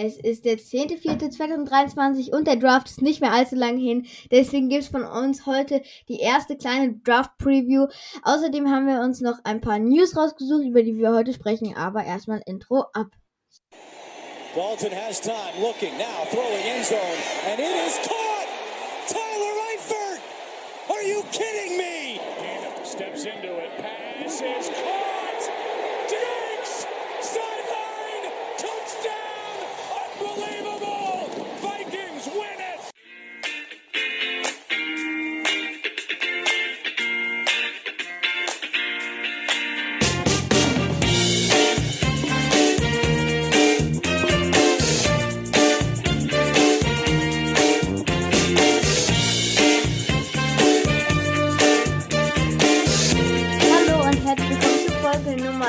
Es ist der 10.04.2023 und der Draft ist nicht mehr allzu lang hin. Deswegen gibt es von uns heute die erste kleine Draft-Preview. Außerdem haben wir uns noch ein paar News rausgesucht, über die wir heute sprechen. Aber erstmal Intro ab. Walton has time, looking now, throwing end zone, and it is caught! Tyler Eifert! Are you kidding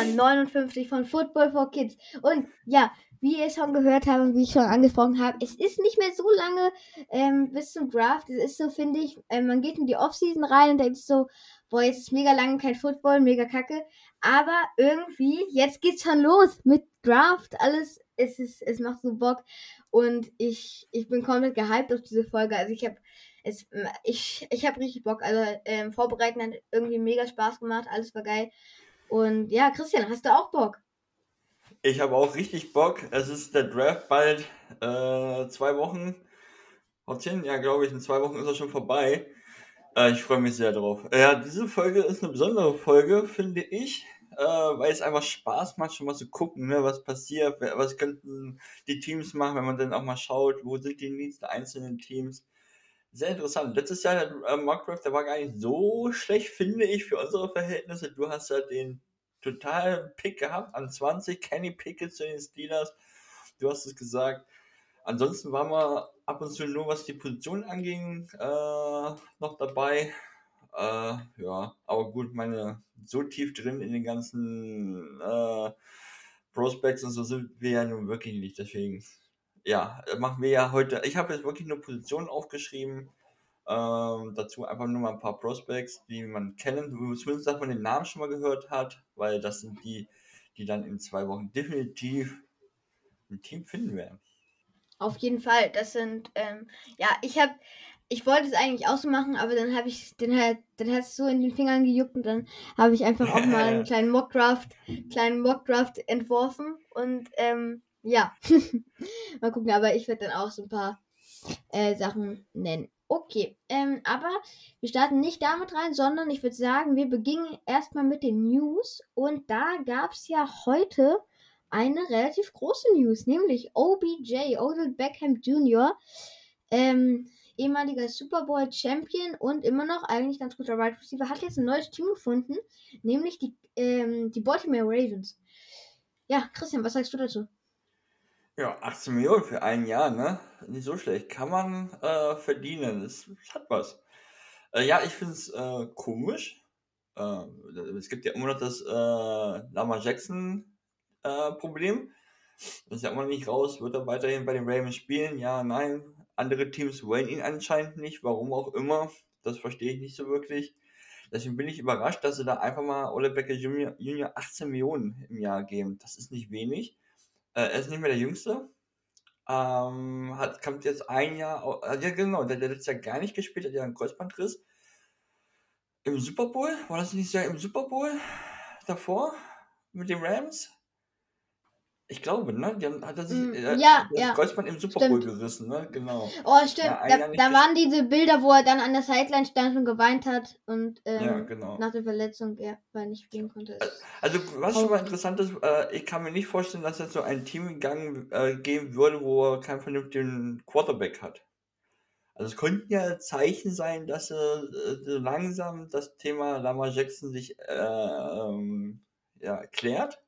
Nummer 59 von Football for Kids. Und ja, wie ihr schon gehört habt und wie ich schon angesprochen habe, es ist nicht mehr so lange ähm, bis zum Draft. Es ist so, finde ich, äh, man geht in die Offseason rein und denkt so, boah, jetzt ist mega lange kein Football, mega kacke. Aber irgendwie, jetzt geht's schon los mit Draft, alles, es, ist, es macht so Bock. Und ich, ich bin komplett gehypt auf diese Folge. Also ich habe es, ich, ich habe richtig Bock. Also ähm, Vorbereiten hat irgendwie mega Spaß gemacht, alles war geil. Und ja, Christian, hast du auch Bock? Ich habe auch richtig Bock. Es ist der Draft bald äh, zwei Wochen. Zehn, ja, glaube ich, in zwei Wochen ist er schon vorbei. Äh, ich freue mich sehr drauf. Ja, diese Folge ist eine besondere Folge, finde ich, äh, weil es einfach Spaß macht, schon mal zu gucken, ne, was passiert, was könnten die Teams machen, wenn man dann auch mal schaut, wo sind die der einzelnen Teams sehr interessant. Letztes Jahr der äh, Markgraf, der war gar nicht so schlecht, finde ich, für unsere Verhältnisse. Du hast ja den totalen Pick gehabt an 20, Kenny Pickett zu den Steelers. Du hast es gesagt. Ansonsten waren wir ab und zu nur, was die Position anging, äh, noch dabei. Äh, ja, aber gut, meine, so tief drin in den ganzen äh, Prospects und so sind wir ja nun wirklich nicht. Deswegen ja, äh, machen wir ja heute. Ich habe jetzt wirklich nur Positionen aufgeschrieben. Ähm, dazu einfach nur mal ein paar Prospects, die man kennen, zumindest dass man den Namen schon mal gehört hat, weil das sind die, die dann in zwei Wochen definitiv ein Team finden werden. Auf jeden Fall, das sind, ähm, ja, ich habe, ich wollte es eigentlich auch so machen, aber dann habe ich, den halt, dann hat es so in den Fingern gejuckt und dann habe ich einfach auch mal einen kleinen Mockdraft, kleinen Mockdraft entworfen und ähm, ja, mal gucken, aber ich werde dann auch so ein paar äh, Sachen nennen. Okay, ähm, aber wir starten nicht damit rein, sondern ich würde sagen, wir beginnen erstmal mit den News. Und da gab es ja heute eine relativ große News, nämlich OBJ, Odell Beckham Jr., ähm, ehemaliger Super Bowl Champion und immer noch eigentlich ganz guter Wide Receiver, hat jetzt ein neues Team gefunden, nämlich die, ähm, die Baltimore Ravens. Ja, Christian, was sagst du dazu? Ja, 18 Millionen für ein Jahr, ne? Nicht so schlecht. Kann man äh, verdienen. Das, hat was. Äh, ja, ich finde es äh, komisch. Äh, es gibt ja immer noch das äh, Lama Jackson äh. Das ist ja immer noch nicht raus. Wird er weiterhin bei den Ravens spielen? Ja, nein. Andere Teams wollen ihn anscheinend nicht. Warum auch immer. Das verstehe ich nicht so wirklich. Deswegen bin ich überrascht, dass sie da einfach mal Ole Becker Junior, Junior 18 Millionen im Jahr geben. Das ist nicht wenig. Äh, er ist nicht mehr der Jüngste. Ähm, hat, kommt jetzt ein Jahr, äh, ja genau, der, der letztes Jahr gar nicht gespielt, hat ja einen Kreuzbandriss. Im Super Bowl, war das nicht ja im Super Bowl davor mit den Rams? Ich glaube, ne? Die haben, hat er sich mm, ja, das ja. Kreuzband im Super Bowl gerissen, ne? Genau. Oh, stimmt. Ja, da, da waren diese Bilder, wo er dann an der Sideline stand und geweint hat und ähm, ja, genau. nach der Verletzung ja, weil er nicht spielen konnte. Also, was schon mal interessant ist, äh, ich kann mir nicht vorstellen, dass es so ein Team gegangen äh, geben würde, wo er keinen vernünftigen Quarterback hat. Also es könnten ja Zeichen sein, dass äh, so langsam das Thema Lama Jackson sich äh, ähm, ja, klärt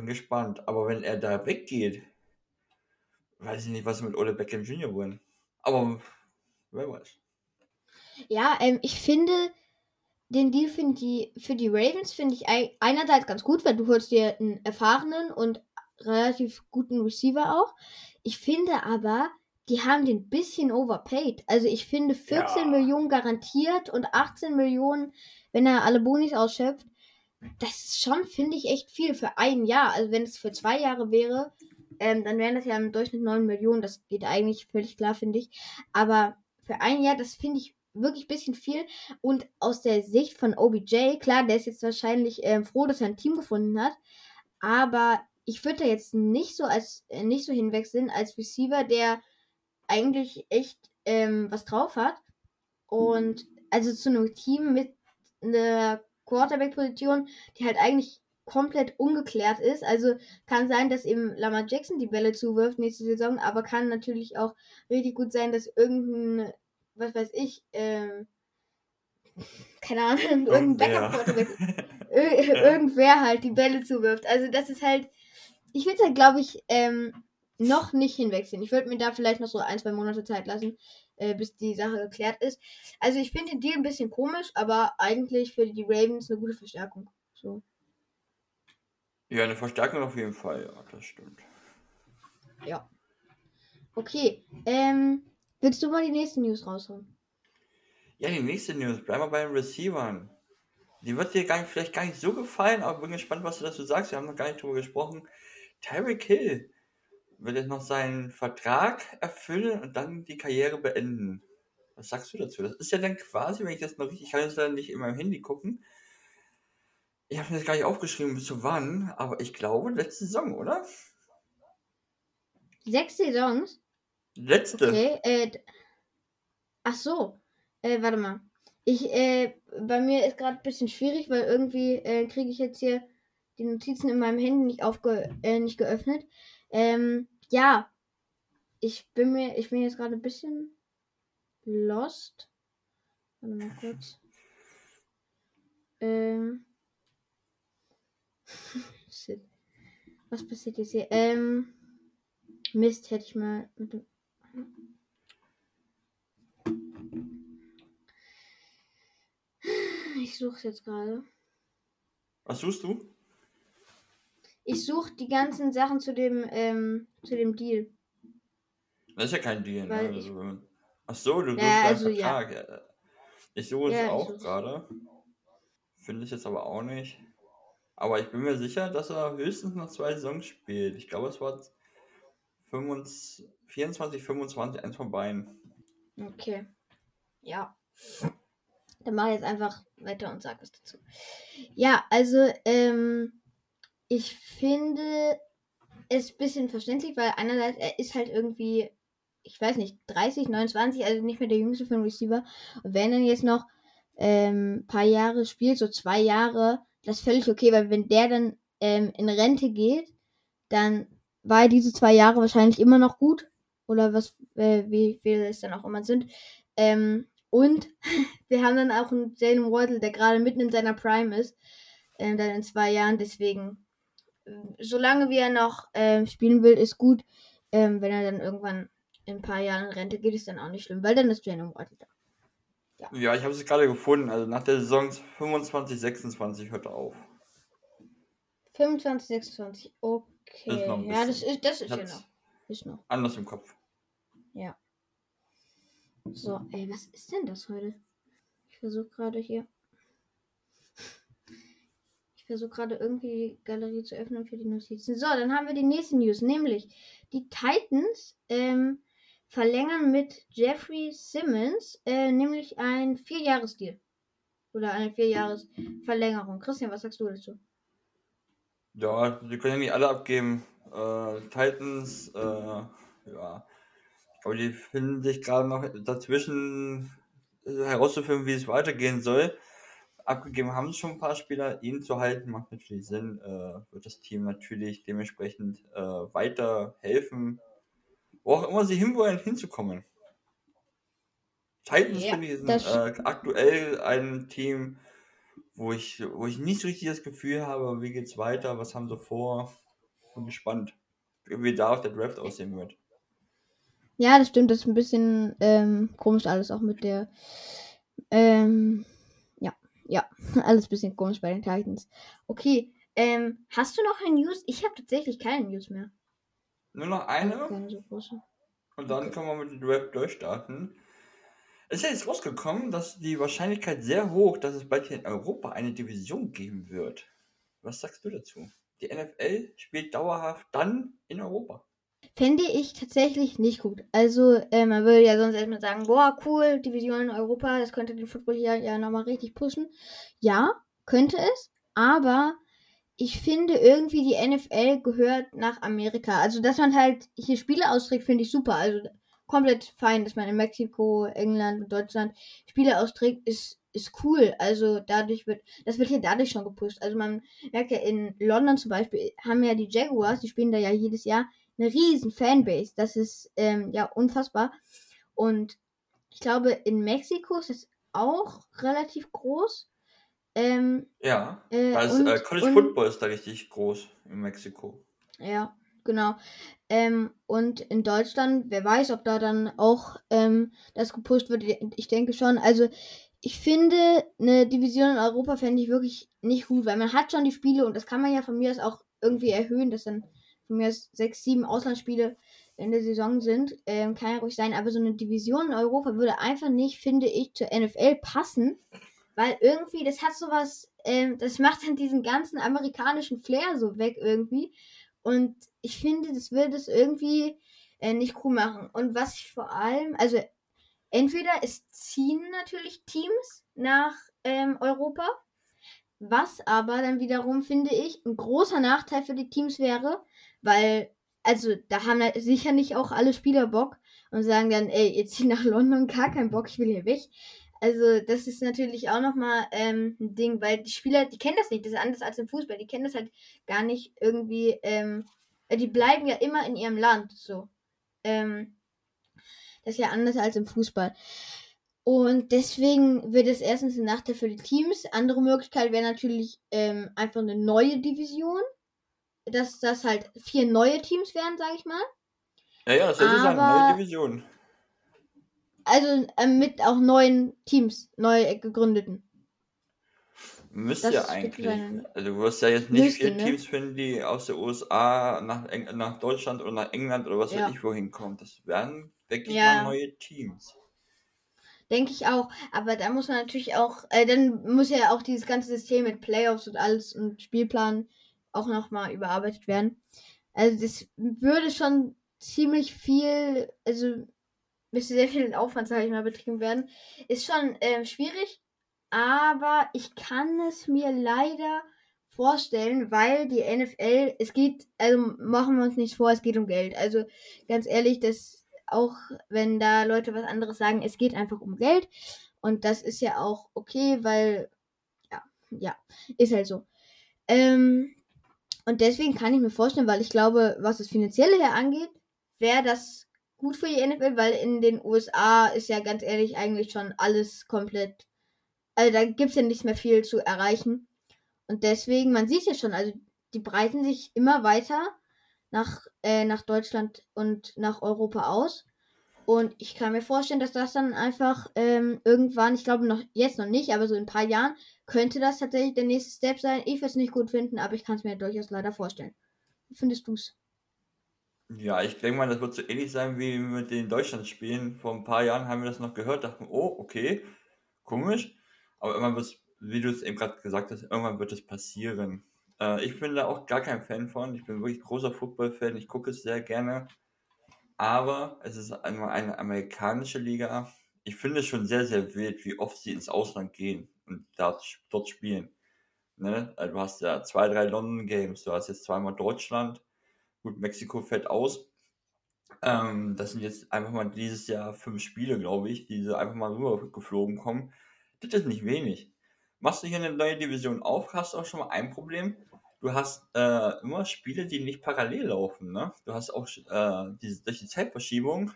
bin gespannt. Aber wenn er da weggeht, weiß ich nicht, was mit Ole Beckham Jr. wollen. Aber wer weiß. Ja, ähm, ich finde den Deal für die, für die Ravens finde ich einerseits ganz gut, weil du holst dir einen erfahrenen und relativ guten Receiver auch. Ich finde aber, die haben den bisschen overpaid. Also ich finde 14 ja. Millionen garantiert und 18 Millionen, wenn er alle Bonis ausschöpft das ist schon, finde ich, echt viel für ein Jahr. Also wenn es für zwei Jahre wäre, ähm, dann wären das ja im Durchschnitt 9 Millionen. Das geht eigentlich völlig klar, finde ich. Aber für ein Jahr, das finde ich wirklich ein bisschen viel. Und aus der Sicht von OBJ, klar, der ist jetzt wahrscheinlich äh, froh, dass er ein Team gefunden hat. Aber ich würde da jetzt nicht so als äh, nicht so hinwechseln als Receiver, der eigentlich echt ähm, was drauf hat. Und also zu einem Team mit einer Quarterback-Position, die halt eigentlich komplett ungeklärt ist. Also kann sein, dass eben Lamar Jackson die Bälle zuwirft nächste Saison, aber kann natürlich auch richtig gut sein, dass irgendein, was weiß ich, ähm, keine Ahnung, irgendein Backup-Quarterback, irgendwer halt die Bälle zuwirft. Also das ist halt, ich würde halt, glaube ich, ähm, noch nicht hinwechseln. Ich würde mir da vielleicht noch so ein, zwei Monate Zeit lassen, äh, bis die Sache geklärt ist. Also ich finde den Deal ein bisschen komisch, aber eigentlich für die Ravens eine gute Verstärkung. So. Ja, eine Verstärkung auf jeden Fall, ja, das stimmt. Ja. Okay, ähm, willst du mal die nächste News rausholen? Ja, die nächste News, bleiben wir bei den Receivern. Die wird dir gar nicht, vielleicht gar nicht so gefallen, aber bin gespannt, was du dazu sagst. Wir haben noch gar nicht drüber gesprochen. Tyreek Hill wird jetzt noch seinen Vertrag erfüllen und dann die Karriere beenden. Was sagst du dazu? Das ist ja dann quasi, wenn ich das noch richtig, ich kann jetzt dann nicht in meinem Handy gucken. Ich habe mir das gar nicht aufgeschrieben, bis zu wann, aber ich glaube, letzte Saison, oder? Sechs Saisons? Letzte. Okay, äh, ach so, äh, warte mal. Ich, äh, bei mir ist gerade ein bisschen schwierig, weil irgendwie äh, kriege ich jetzt hier die Notizen in meinem Handy nicht, aufge äh, nicht geöffnet. Ähm, ja, ich bin mir, ich bin jetzt gerade ein bisschen lost. Warte mal kurz. Ähm. Shit. Was passiert jetzt hier? Ähm. Mist, hätte ich mal mit dem. Ich suche jetzt gerade. Was suchst du? Ich suche die ganzen Sachen zu dem, ähm, zu dem Deal. Das ist ja kein Deal, ne? Also, ach so, du suchst Ja, deinen also. Vertrag. Ja. Ich suche es Ja, ich auch gerade. Finde ich jetzt aber auch nicht. Aber ich bin mir sicher, dass er höchstens noch zwei Saisons spielt. Ich glaube, es war 25, 24, 25, eins von beiden. Okay. Ja. Dann mache ich jetzt einfach weiter und sag was dazu. Ja, also, ähm, ich finde es ein bisschen verständlich, weil einerseits er ist halt irgendwie, ich weiß nicht, 30, 29, also nicht mehr der jüngste einen Receiver. Und wenn er jetzt noch ähm, paar Jahre spielt, so zwei Jahre, das ist völlig okay, weil wenn der dann ähm, in Rente geht, dann war er diese zwei Jahre wahrscheinlich immer noch gut. Oder was, äh, wie viele es dann auch immer sind. Ähm, und wir haben dann auch einen Jalen Waddle, der gerade mitten in seiner Prime ist. Ähm, dann in zwei Jahren. Deswegen, solange wie er noch ähm, spielen will, ist gut. Ähm, wenn er dann irgendwann in ein paar Jahren in Rente geht, ist dann auch nicht schlimm, weil dann ist Jalen Waddle da. Ja, ich habe es gerade gefunden. Also nach der Saison 25, 26 hört er auf. 25, 26. Okay. Ein ja, das ist, das ist ja noch. Ist noch. anders im Kopf. Ja. So, ey, was ist denn das heute? Ich versuche gerade hier. Versuche gerade irgendwie die Galerie zu öffnen für die Notizen. So, dann haben wir die nächste News, nämlich die Titans ähm, verlängern mit Jeffrey Simmons äh, nämlich ein Vierjahresdeal. Oder eine Vierjahresverlängerung. Christian, was sagst du dazu? Ja, die können ja nicht alle abgeben. Äh, Titans, äh, ja. Glaube, die finden sich gerade noch dazwischen äh, herauszufinden, wie es weitergehen soll. Abgegeben haben sie schon ein paar Spieler. Ihn zu halten macht natürlich Sinn. Äh, wird das Team natürlich dementsprechend äh, weiter helfen, wo auch immer sie hinwollen, hinzukommen. Titans Ja, finde ich das- äh, aktuell ein Team, wo ich, wo ich nicht so richtig das Gefühl habe, wie geht's weiter, was haben sie vor. Bin gespannt, wie da auch der Draft aussehen wird. Ja, das stimmt. Das ist ein bisschen ähm, komisch alles auch mit der. Ähm, ja, alles ein bisschen komisch bei den Titans. Okay, ähm, hast du noch eine News? Ich habe tatsächlich keine News mehr. Nur noch eine Keine so große. und dann Okay. können wir mit dem Draft durchstarten. Es ist ja jetzt rausgekommen, dass die Wahrscheinlichkeit sehr hoch, dass es bald hier in Europa eine Division geben wird. Was sagst du dazu? Die NFL spielt dauerhaft dann in Europa. Fände ich tatsächlich nicht gut. Also, äh, man würde ja sonst erstmal sagen, boah, cool, Division Europa, das könnte den Football hier ja nochmal richtig pushen. Ja, könnte es, aber ich finde irgendwie, die NFL gehört nach Amerika. Also, dass man halt hier Spiele austrägt, finde ich super. Also, komplett fein, dass man in Mexiko, England und Deutschland Spiele austrägt, ist, ist cool. Also, dadurch wird, das wird hier dadurch schon gepusht. Also, man merkt ja in London zum Beispiel, haben ja die Jaguars, die spielen da ja jedes Jahr eine riesen Fanbase. Das ist ähm, ja unfassbar. Und ich glaube, in Mexiko ist es auch relativ groß. Ähm, ja, äh, da ist, und, äh, College und, Football ist da richtig groß in Mexiko. Ja, genau. Ähm, und in Deutschland, wer weiß, ob da dann auch ähm, das gepusht wird. Ich denke schon. Also ich finde, eine Division in Europa fände ich wirklich nicht gut, weil man hat schon die Spiele und das kann man ja von mir aus auch irgendwie erhöhen, dass dann von mir sechs, sieben Auslandsspiele in der Saison sind, ähm, kann ja ruhig sein, aber so eine Division in Europa würde einfach nicht, finde ich, zur NFL passen, weil irgendwie, das hat sowas, ähm, das macht dann diesen ganzen amerikanischen Flair so weg irgendwie und ich finde, das würde es irgendwie äh, nicht cool machen. Und was ich vor allem, also entweder es ziehen natürlich Teams nach ähm, Europa, was aber dann wiederum, finde ich, ein großer Nachteil für die Teams wäre, weil, also, da haben halt sicher nicht auch alle Spieler Bock und sagen dann, ey, jetzt zieh nach London, gar keinen Bock, ich will hier weg. Also, das ist natürlich auch nochmal ähm, ein Ding, weil die Spieler, die kennen das nicht, das ist anders als im Fußball, die kennen das halt gar nicht irgendwie, ähm, die bleiben ja immer in ihrem Land, so. Ähm, das ist ja anders als im Fußball. Und deswegen wird es erstens ein Nachteil für die Teams. Andere Möglichkeit wäre natürlich ähm, einfach eine neue Division dass das halt vier neue Teams werden, sage ich mal. Ja, ja, das ist eine neue Division. Also äh, mit auch neuen Teams, neu gegründeten. Müsste ja eigentlich. Also du wirst ja jetzt nicht vier ne? Teams finden, die aus der USA nach, Eng nach Deutschland oder nach England oder was ja. weiß ich wohin kommen. Das werden, denke ich ja. mal, neue Teams. Denke ich auch. Aber da muss man natürlich auch, äh, dann muss ja auch dieses ganze System mit Playoffs und alles und Spielplan auch nochmal überarbeitet werden. Also das würde schon ziemlich viel, also müsste sehr viel Aufwand, sage ich mal, betrieben werden. Ist schon ähm, schwierig, aber ich kann es mir leider vorstellen, weil die NFL, es geht, also machen wir uns nicht vor, es geht um Geld. Also ganz ehrlich, das auch wenn da Leute was anderes sagen, es geht einfach um Geld und das ist ja auch okay, weil ja, ja, ist halt so. Ähm, und deswegen kann ich mir vorstellen, weil ich glaube, was das Finanzielle her angeht, wäre das gut für die NFL, weil in den USA ist ja ganz ehrlich eigentlich schon alles komplett. Also da gibt es ja nicht mehr viel zu erreichen. Und deswegen, man sieht ja schon, also die breiten sich immer weiter nach, äh, nach Deutschland und nach Europa aus. Und ich kann mir vorstellen, dass das dann einfach ähm, irgendwann, ich glaube noch jetzt noch nicht, aber so in ein paar Jahren könnte das tatsächlich der nächste Step sein. Ich würde es nicht gut finden, aber ich kann es mir durchaus leider vorstellen. Wie findest du es? Ja, ich denke mal, das wird so ähnlich sein wie mit den Deutschlandspielen. Vor ein paar Jahren haben wir das noch gehört, dachten, oh, okay, komisch. Aber irgendwann wird wie du es eben gerade gesagt hast, irgendwann wird es passieren. Äh, ich bin da auch gar kein Fan von. Ich bin wirklich großer Football-Fan. Ich gucke es sehr gerne aber es ist eine, eine amerikanische Liga. Ich finde es schon sehr, sehr wild, wie oft sie ins Ausland gehen und dort, dort spielen. Ne? Also du hast ja zwei, drei London Games, du hast jetzt zweimal Deutschland. Gut, Mexiko fällt aus. Ähm, das sind jetzt einfach mal dieses Jahr fünf Spiele, glaube ich, die so einfach mal rüber geflogen kommen. Das ist nicht wenig. Machst du hier eine neue Division auf, hast du auch schon mal ein Problem du hast äh, immer Spiele, die nicht parallel laufen. Ne? Du hast auch äh, diese, durch die Zeitverschiebung,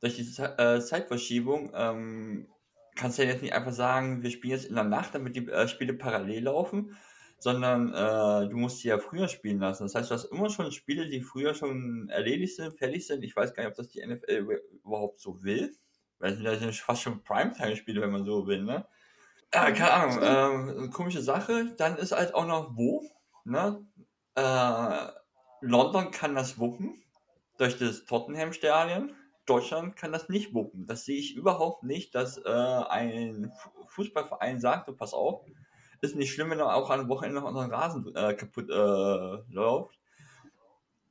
durch die äh, Zeitverschiebung ähm, kannst du ja jetzt nicht einfach sagen, wir spielen jetzt in der Nacht, damit die äh, Spiele parallel laufen, sondern äh, du musst sie ja früher spielen lassen. Das heißt, du hast immer schon Spiele, die früher schon erledigt sind, fertig sind. Ich weiß gar nicht, ob das die NFL überhaupt so will. Weil das sind ja fast schon Primetime-Spiele, wenn man so will, ne? Ja, keine Ahnung. Ähm, komische Sache. Dann ist halt auch noch wo. Ne? Äh, London kann das wuppen durch das Tottenham-Stadion. Deutschland kann das nicht wuppen. Das sehe ich überhaupt nicht, dass äh, ein Fußballverein sagt, so pass auf, ist nicht schlimm, wenn er auch am Wochenende noch unseren Rasen äh, kaputt äh, läuft.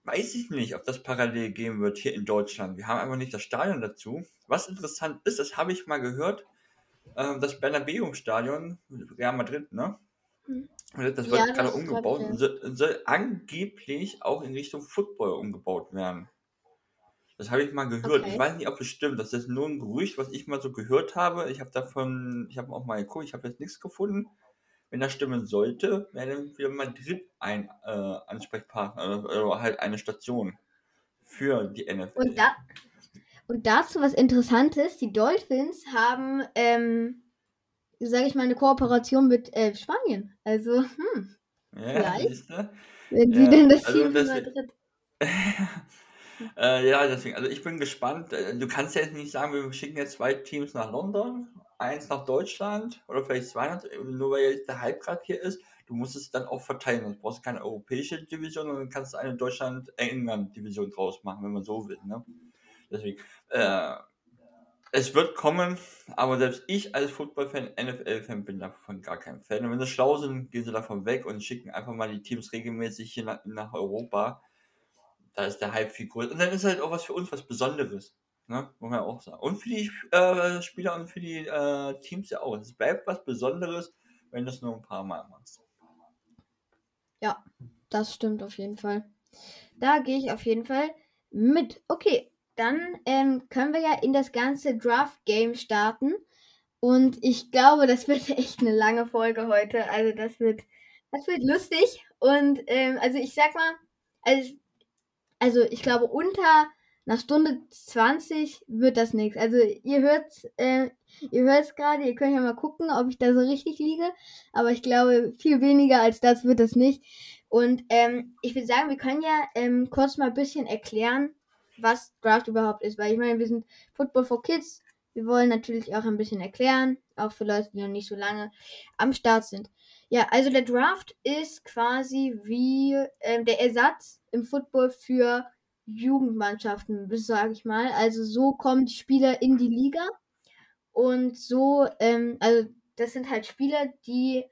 weiß ich nicht, ob das parallel gehen wird hier in Deutschland. Wir haben einfach nicht das Stadion dazu. Was interessant ist, das habe ich mal gehört, äh, das Bernabeu-Stadion, Real Madrid, ne? Hm. Das wird ja, gerade umgebaut und soll, soll, angeblich auch in Richtung Football umgebaut werden. Das habe ich mal gehört. Okay. Ich weiß nicht, ob es stimmt. Das ist nur ein Gerücht, was ich mal so gehört habe. Ich habe davon, ich habe auch mal geguckt, ich habe jetzt nichts gefunden. Wenn das stimmen sollte, wäre dann wieder Madrid ein äh, Ansprechpartner oder halt eine Station für die NFL. Und, da, und dazu was Interessantes: Die Dolphins haben ähm, sage ich mal, eine Kooperation mit äh, Spanien. Also, hm. Ja, vielleicht. Wenn sie ja, denn das also Team das, Madrid. äh, ja, deswegen, also ich bin gespannt. Äh, du kannst ja jetzt nicht sagen, wir schicken jetzt zwei Teams nach London, eins nach Deutschland oder vielleicht zwei, nur weil jetzt der Hype gerade hier ist. Du musst es dann auch verteilen. Du brauchst keine europäische Division und dann kannst du eine Deutschland-England-Division draus machen, wenn man so will. Ne? Deswegen, äh, es wird kommen, aber selbst ich als Football-Fan, NFL-Fan bin davon gar kein Fan. Und wenn sie schlau sind, gehen sie davon weg und schicken einfach mal die Teams regelmäßig hier nach, nach Europa. Da ist der Hype viel größer. Und dann ist halt auch was für uns was Besonderes. Ne? Muss man auch sagen. Und für die äh, Spieler und für die äh, Teams ja auch. Es bleibt was Besonderes, wenn du es nur ein paar Mal machst. Ja, das stimmt auf jeden Fall. Da gehe ich auf jeden Fall mit. Okay, dann ähm, können wir ja in das ganze Draft-Game starten. Und ich glaube, das wird echt eine lange Folge heute. Also das wird, das wird lustig. Und ähm, also ich sag mal, also, also ich glaube, unter nach Stunde 20 wird das nichts. Also ihr hört äh, ihr hört gerade, ihr könnt ja mal gucken, ob ich da so richtig liege. Aber ich glaube, viel weniger als das wird es nicht. Und ähm, ich würde sagen, wir können ja ähm, kurz mal ein bisschen erklären, was Draft überhaupt ist. Weil ich meine, wir sind Football for Kids. Wir wollen natürlich auch ein bisschen erklären, auch für Leute, die noch nicht so lange am Start sind. Ja, also der Draft ist quasi wie äh, der Ersatz im Football für Jugendmannschaften, sage ich mal. Also so kommen die Spieler in die Liga und so, ähm, also das sind halt Spieler, die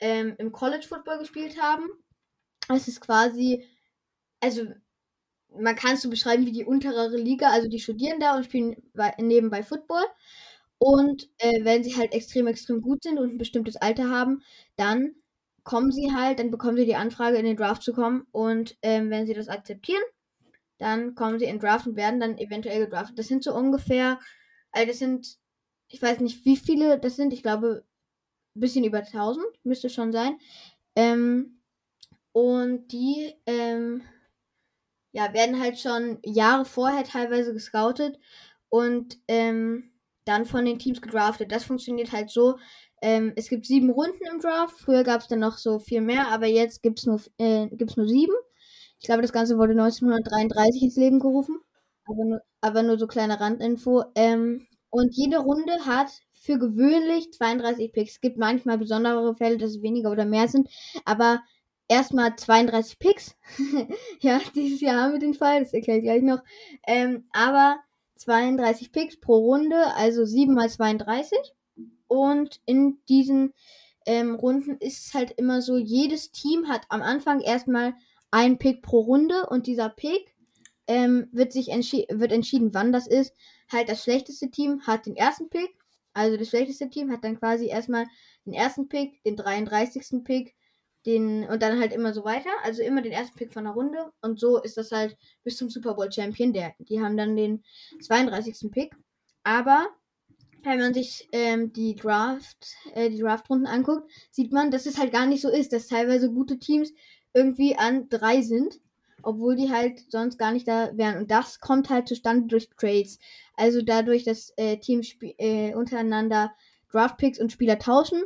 ähm, im College Football gespielt haben. Es ist quasi, also man kann es so beschreiben wie die untere Liga, also die studieren da und spielen nebenbei Football. Und äh, wenn sie halt extrem, extrem gut sind und ein bestimmtes Alter haben, dann kommen sie halt, dann bekommen sie die Anfrage, in den Draft zu kommen. Und ähm, wenn sie das akzeptieren, dann kommen sie in den Draft und werden dann eventuell gedraftet. Das sind so ungefähr, also das sind, ich weiß nicht, wie viele das sind, ich glaube, ein bisschen über 1000, müsste schon sein. Ähm, und die, ähm, ja, werden halt schon Jahre vorher teilweise gescoutet und ähm, dann von den Teams gedraftet. Das funktioniert halt so. Ähm, es gibt sieben Runden im Draft. Früher gab es dann noch so viel mehr, aber jetzt gibt es nur, äh, nur sieben. Ich glaube, das Ganze wurde 1933 ins Leben gerufen. Aber nur, aber nur so kleine Randinfo. Ähm, und jede Runde hat für gewöhnlich 32 Picks. Es gibt manchmal besondere Fälle, dass es weniger oder mehr sind. Aber erstmal 32 Picks. ja, dieses Jahr haben wir den Fall, das erkläre ich gleich noch. Ähm, aber 32 Picks pro Runde, also 7 mal 32. Und in diesen ähm, Runden ist es halt immer so, jedes Team hat am Anfang erstmal einen Pick pro Runde und dieser Pick ähm, wird sich entschi wird entschieden, wann das ist. Halt das schlechteste Team hat den ersten Pick. Also das schlechteste Team hat dann quasi erstmal den ersten Pick, den 33. Pick, den und dann halt immer so weiter. Also immer den ersten Pick von der Runde. Und so ist das halt bis zum Super Bowl Champion. Der, die haben dann den 32. Pick. Aber wenn man sich ähm, die Draft, äh, die Draft-Runden anguckt, sieht man, dass es halt gar nicht so ist, dass teilweise gute Teams irgendwie an drei sind, obwohl die halt sonst gar nicht da wären. Und das kommt halt zustande durch Trades. Also dadurch, dass äh, Teams äh, untereinander Draft-Picks und Spieler tauschen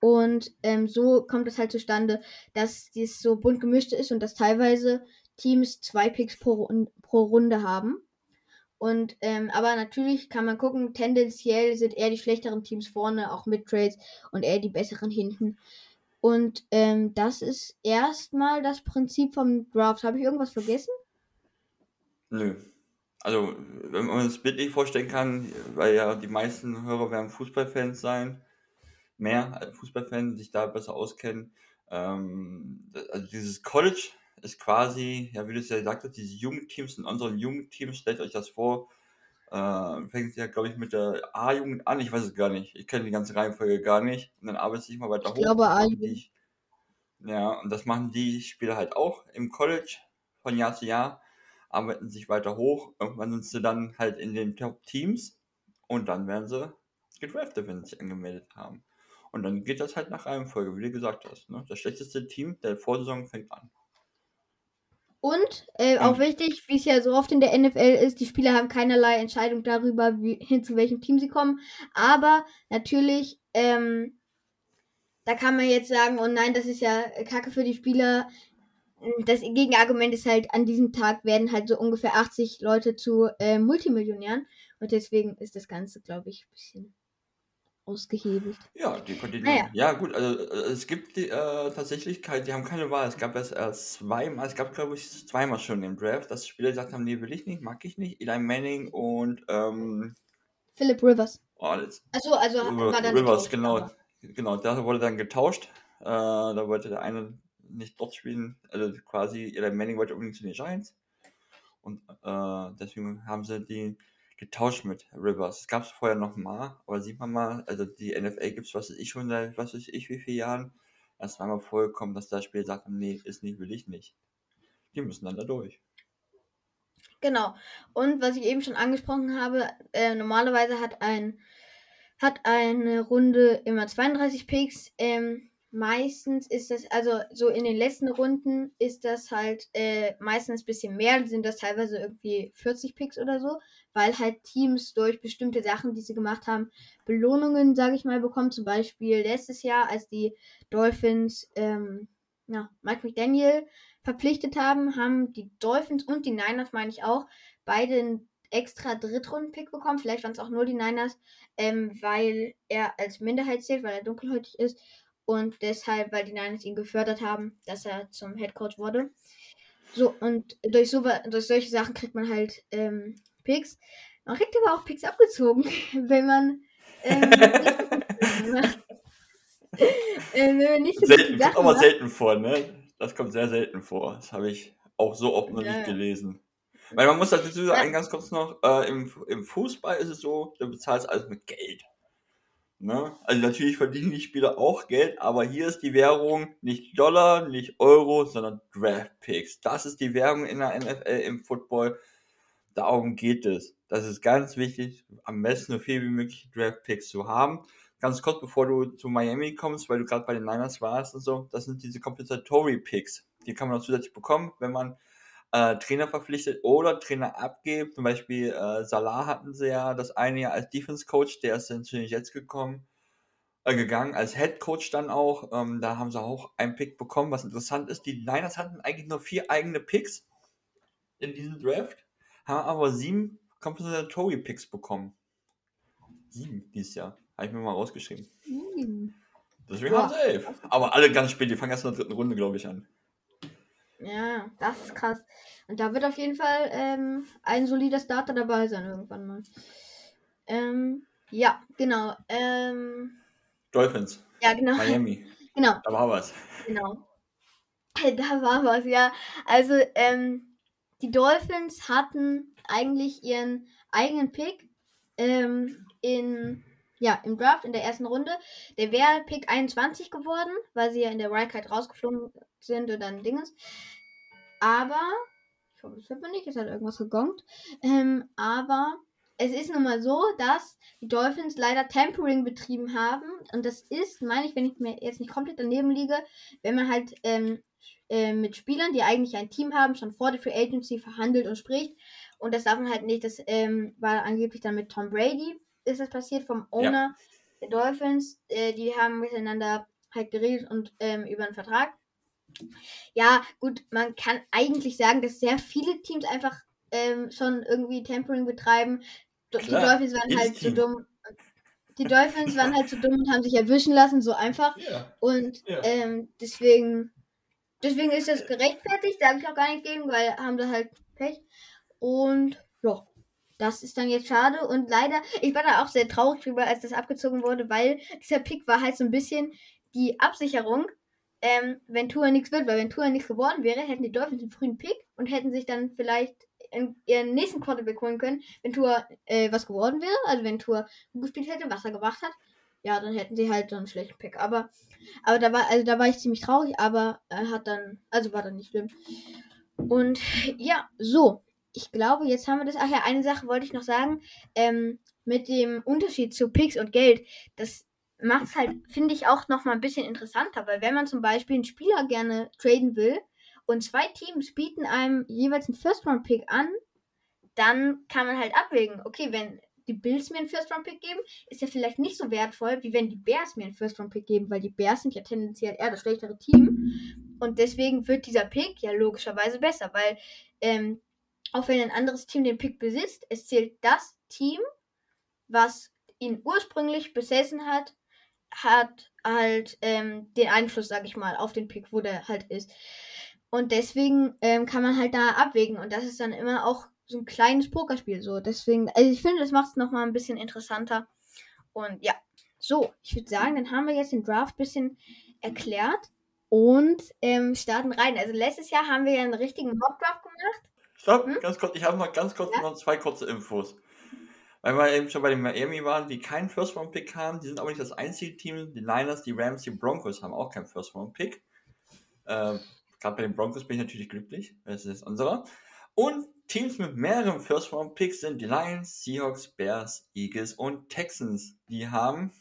und ähm, so kommt es halt zustande, dass dies so bunt gemischt ist und dass teilweise Teams zwei Picks pro, pro Runde haben. Und ähm, aber natürlich kann man gucken, tendenziell sind eher die schlechteren Teams vorne, auch mit Trades, und eher die besseren hinten. Und ähm, das ist erstmal das Prinzip vom Draft. Habe ich irgendwas vergessen? Nö. Also, wenn man es bildlich vorstellen kann, weil ja die meisten Hörer werden Fußballfans sein, mehr als Fußballfans sich da besser auskennen. Ähm, also dieses College ist quasi, ja, wie du es ja gesagt hast, diese Jugendteams in unseren Jugendteams, stellt euch das vor, äh, fängt ja, glaube ich, mit der A-Jugend an, ich weiß es gar nicht, ich kenne die ganze Reihenfolge gar nicht, und dann arbeitet sich mal weiter Ich hoch. glaube, A-Jugend. ja, und das machen die Spieler halt auch im College von Jahr zu Jahr, arbeiten sich weiter hoch, irgendwann sind sie dann halt in den Top-Teams und dann werden sie gedraftet, wenn sie sich angemeldet haben. Und dann geht das halt nach Reihenfolge, wie du gesagt hast. Ne? Das schlechteste Team der Vorsaison fängt an. Und äh, auch Und wichtig, wie es ja so oft in der NFL ist, die Spieler haben keinerlei Entscheidung darüber, wie, hin zu welchem Team sie kommen. Aber natürlich, ähm, da kann man jetzt sagen, oh nein, das ist ja Kacke für die Spieler. Das Gegenargument ist halt, an diesem Tag werden halt so ungefähr 80 Leute zu äh, Multimillionären. Und deswegen ist das Ganze, glaube ich, ein bisschen ausgehebelt. ja, die Kontinente. Naja, Ja, gut, also äh, es gibt die, äh, tatsächlich keine, die haben keine Wahl. Es gab es erst zweimal, es gab glaube ich zweimal schon im Draft, dass Spieler gesagt haben, nee, will ich nicht, mag ich nicht. Eli Manning und ähm, Philip Rivers. oh, das, Achso, also war dann Rivers, getauscht, genau. aber. Genau, da wurde dann getauscht. Äh, da wollte der eine nicht dort spielen, also quasi Eli Manning wollte unbedingt zu den Giants. Und äh, deswegen haben sie die getauscht mit Rivers. Das gab es vorher noch mal, aber sieht man mal, also die NFL gibt es, was weiß ich schon seit, was weiß ich, wie viele Jahren. Erst zweimal vorgekommen, dass das Spiel sagt, nee, ist nicht, will ich nicht. Die müssen dann da durch. Genau. Und was ich eben schon angesprochen habe, äh, normalerweise hat ein hat eine Runde immer 32 Picks. Ähm, meistens ist das, also so in den letzten Runden ist das halt äh, meistens ein bisschen mehr, sind das teilweise irgendwie 40 Picks oder so, weil halt Teams durch bestimmte Sachen, die sie gemacht haben, Belohnungen, sage ich mal, bekommen. Zum Beispiel letztes Jahr, als die Dolphins ähm, ja, Mike McDaniel verpflichtet haben, haben die Dolphins und die Niners, meine ich auch, beide einen extra Drittrunden-Pick bekommen. Vielleicht waren es auch nur die Niners, ähm, weil er als Minderheit zählt, weil er dunkelhäutig ist. Und deshalb, weil die Niners ihn gefördert haben, dass er zum Headcoach wurde. So, und durch, so, durch solche Sachen kriegt man halt ähm, Picks. Man kriegt aber auch Picks abgezogen, wenn man ähm, macht. ähm, nicht so gute Selten, kommt aber selten vor, ne? Das kommt sehr selten vor. Das habe ich auch so oft noch Ja, nicht gelesen. Weil man muss dazu Ja. sagen, ganz kurz noch, äh, im, im Fußball ist es so, du bezahlst alles mit Geld. Ne? Also natürlich verdienen die Spieler auch Geld, aber hier ist die Währung nicht Dollar, nicht Euro, sondern Draft Picks. Das ist die Währung in der NFL im Football. Darum geht es. Das ist ganz wichtig, am besten so viel wie möglich Draft Picks zu haben. Ganz kurz, bevor du zu Miami kommst, weil du gerade bei den Niners warst und so, das sind diese Compensatory Picks. Die kann man noch zusätzlich bekommen, wenn man äh, Trainer verpflichtet oder Trainer abgibt. Zum Beispiel äh, Salah hatten sie ja das eine Jahr als Defense Coach, der ist dann zu den Jets gekommen, äh, gegangen, als Head Coach dann auch. Ähm, da haben sie auch einen Pick bekommen. Was interessant ist, die Niners hatten eigentlich nur vier eigene Picks in diesem Draft, haben aber sieben Compensatory Picks bekommen. Sieben dieses Jahr. Habe ich mir mal rausgeschrieben. Hm. Deswegen Ja. haben sie elf. Aber alle ganz spät, die fangen erst in der dritten Runde, glaube ich, an. Ja, das ist krass. Und da wird auf jeden Fall ähm, ein solider Starter dabei sein irgendwann mal. Ähm, ja, genau. Ähm, Dolphins, ja, genau. Miami, Genau, da war was. genau. Da war was, ja. Also, ähm, die Dolphins hatten eigentlich ihren eigenen Pick ähm, in, ja, im Draft in der ersten Runde. Der wäre Pick 21 geworden, weil sie ja in der Wildcard rausgeflogen sind und dann Dinges. Aber, ich hoffe, das hört man nicht, es hat irgendwas gegongt. Ähm, aber es ist nun mal so, dass die Dolphins leider Tampering betrieben haben. Und das ist, meine ich, wenn ich mir jetzt nicht komplett daneben liege, wenn man halt ähm, äh, mit Spielern, die eigentlich ein Team haben, schon vor der Free Agency verhandelt und spricht. Und das darf man halt nicht. Das ähm, war angeblich dann mit Tom Brady, ist das passiert, vom Owner der Dolphins. Äh, die haben miteinander halt geredet und ähm, über einen Vertrag. Ja, gut, man kann eigentlich sagen, dass sehr viele Teams einfach ähm, schon irgendwie Tampering betreiben. Do- Die Klar, Dolphins waren halt so Team. dumm. Die Dolphins waren halt so dumm und haben sich erwischen lassen, so einfach. Ja. Und Ja. ähm, deswegen, deswegen ist das gerechtfertigt, sage ich auch gar nicht gegen, weil haben sie halt Pech. Und ja, das ist dann jetzt schade. Und leider, ich war da auch sehr traurig drüber, als das abgezogen wurde, weil dieser Pick war halt so ein bisschen die Absicherung ähm, wenn Tour nichts wird, weil wenn Tour nichts geworden wäre, hätten die Dolphins einen frühen Pick und hätten sich dann vielleicht in ihren nächsten Quarterback holen können, wenn Tour äh, was geworden wäre, also wenn Tour gut gespielt hätte, was er gemacht hat, ja, dann hätten sie halt so einen schlechten Pick. Aber, aber da war, also da war ich ziemlich traurig, aber er hat dann, also war dann nicht schlimm. Und ja, so. Ich glaube, jetzt haben wir das. Ach ja, eine Sache wollte ich noch sagen. Ähm, mit dem Unterschied zu Picks und Geld, das macht es halt, finde ich, auch noch mal ein bisschen interessanter, weil wenn man zum Beispiel einen Spieler gerne traden will und zwei Teams bieten einem jeweils einen First-Round-Pick an, dann kann man halt abwägen, okay, wenn die Bills mir einen First-Round-Pick geben, ist ja vielleicht nicht so wertvoll, wie wenn die Bears mir einen First-Round-Pick geben, weil die Bears sind ja tendenziell eher das schlechtere Team. Und deswegen wird dieser Pick ja logischerweise besser, weil ähm, auch wenn ein anderes Team den Pick besitzt, es zählt das Team, was ihn ursprünglich besessen hat, hat halt ähm, den Einfluss, sag ich mal, auf den Pick, wo der halt ist. Und deswegen ähm, kann man halt da abwägen. Und das ist dann immer auch so ein kleines Pokerspiel. So, deswegen, also ich finde, das macht es nochmal ein bisschen interessanter. Und ja, so, ich würde sagen, dann haben wir jetzt den Draft ein bisschen erklärt und ähm, starten rein. Also letztes Jahr haben wir ja einen richtigen Mock-Draft gemacht. Stopp, hm? ganz kurz, ich habe noch ganz kurz ja? noch zwei kurze Infos. Weil wir eben schon bei den Miami waren, die keinen First-Round-Pick haben. Die sind aber nicht das einzige Team. Die Niners, die Rams, die Broncos haben auch keinen First-Round-Pick. Äh, Gerade bei den Broncos bin ich natürlich glücklich. Das ist unserer. Und Teams mit mehreren First-Round-Picks sind die Lions, Seahawks, Bears, Eagles und Texans. Die haben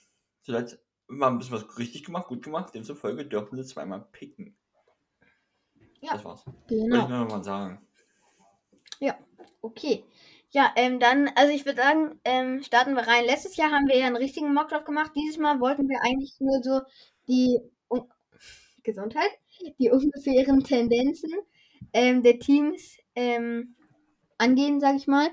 vielleicht mal ein bisschen was richtig gemacht, gut gemacht. Demzufolge dürfen sie zweimal picken. Ja, das war's. Genau. Wollte ich nur noch mal sagen. Ja, okay. Ja, ähm, dann, also ich würde sagen, ähm, starten wir rein. Letztes Jahr haben wir ja einen richtigen Mockdraft gemacht. Dieses Mal wollten wir eigentlich nur so die um, Gesundheit, die ungefähren Tendenzen ähm, der Teams ähm, angehen, sag ich mal.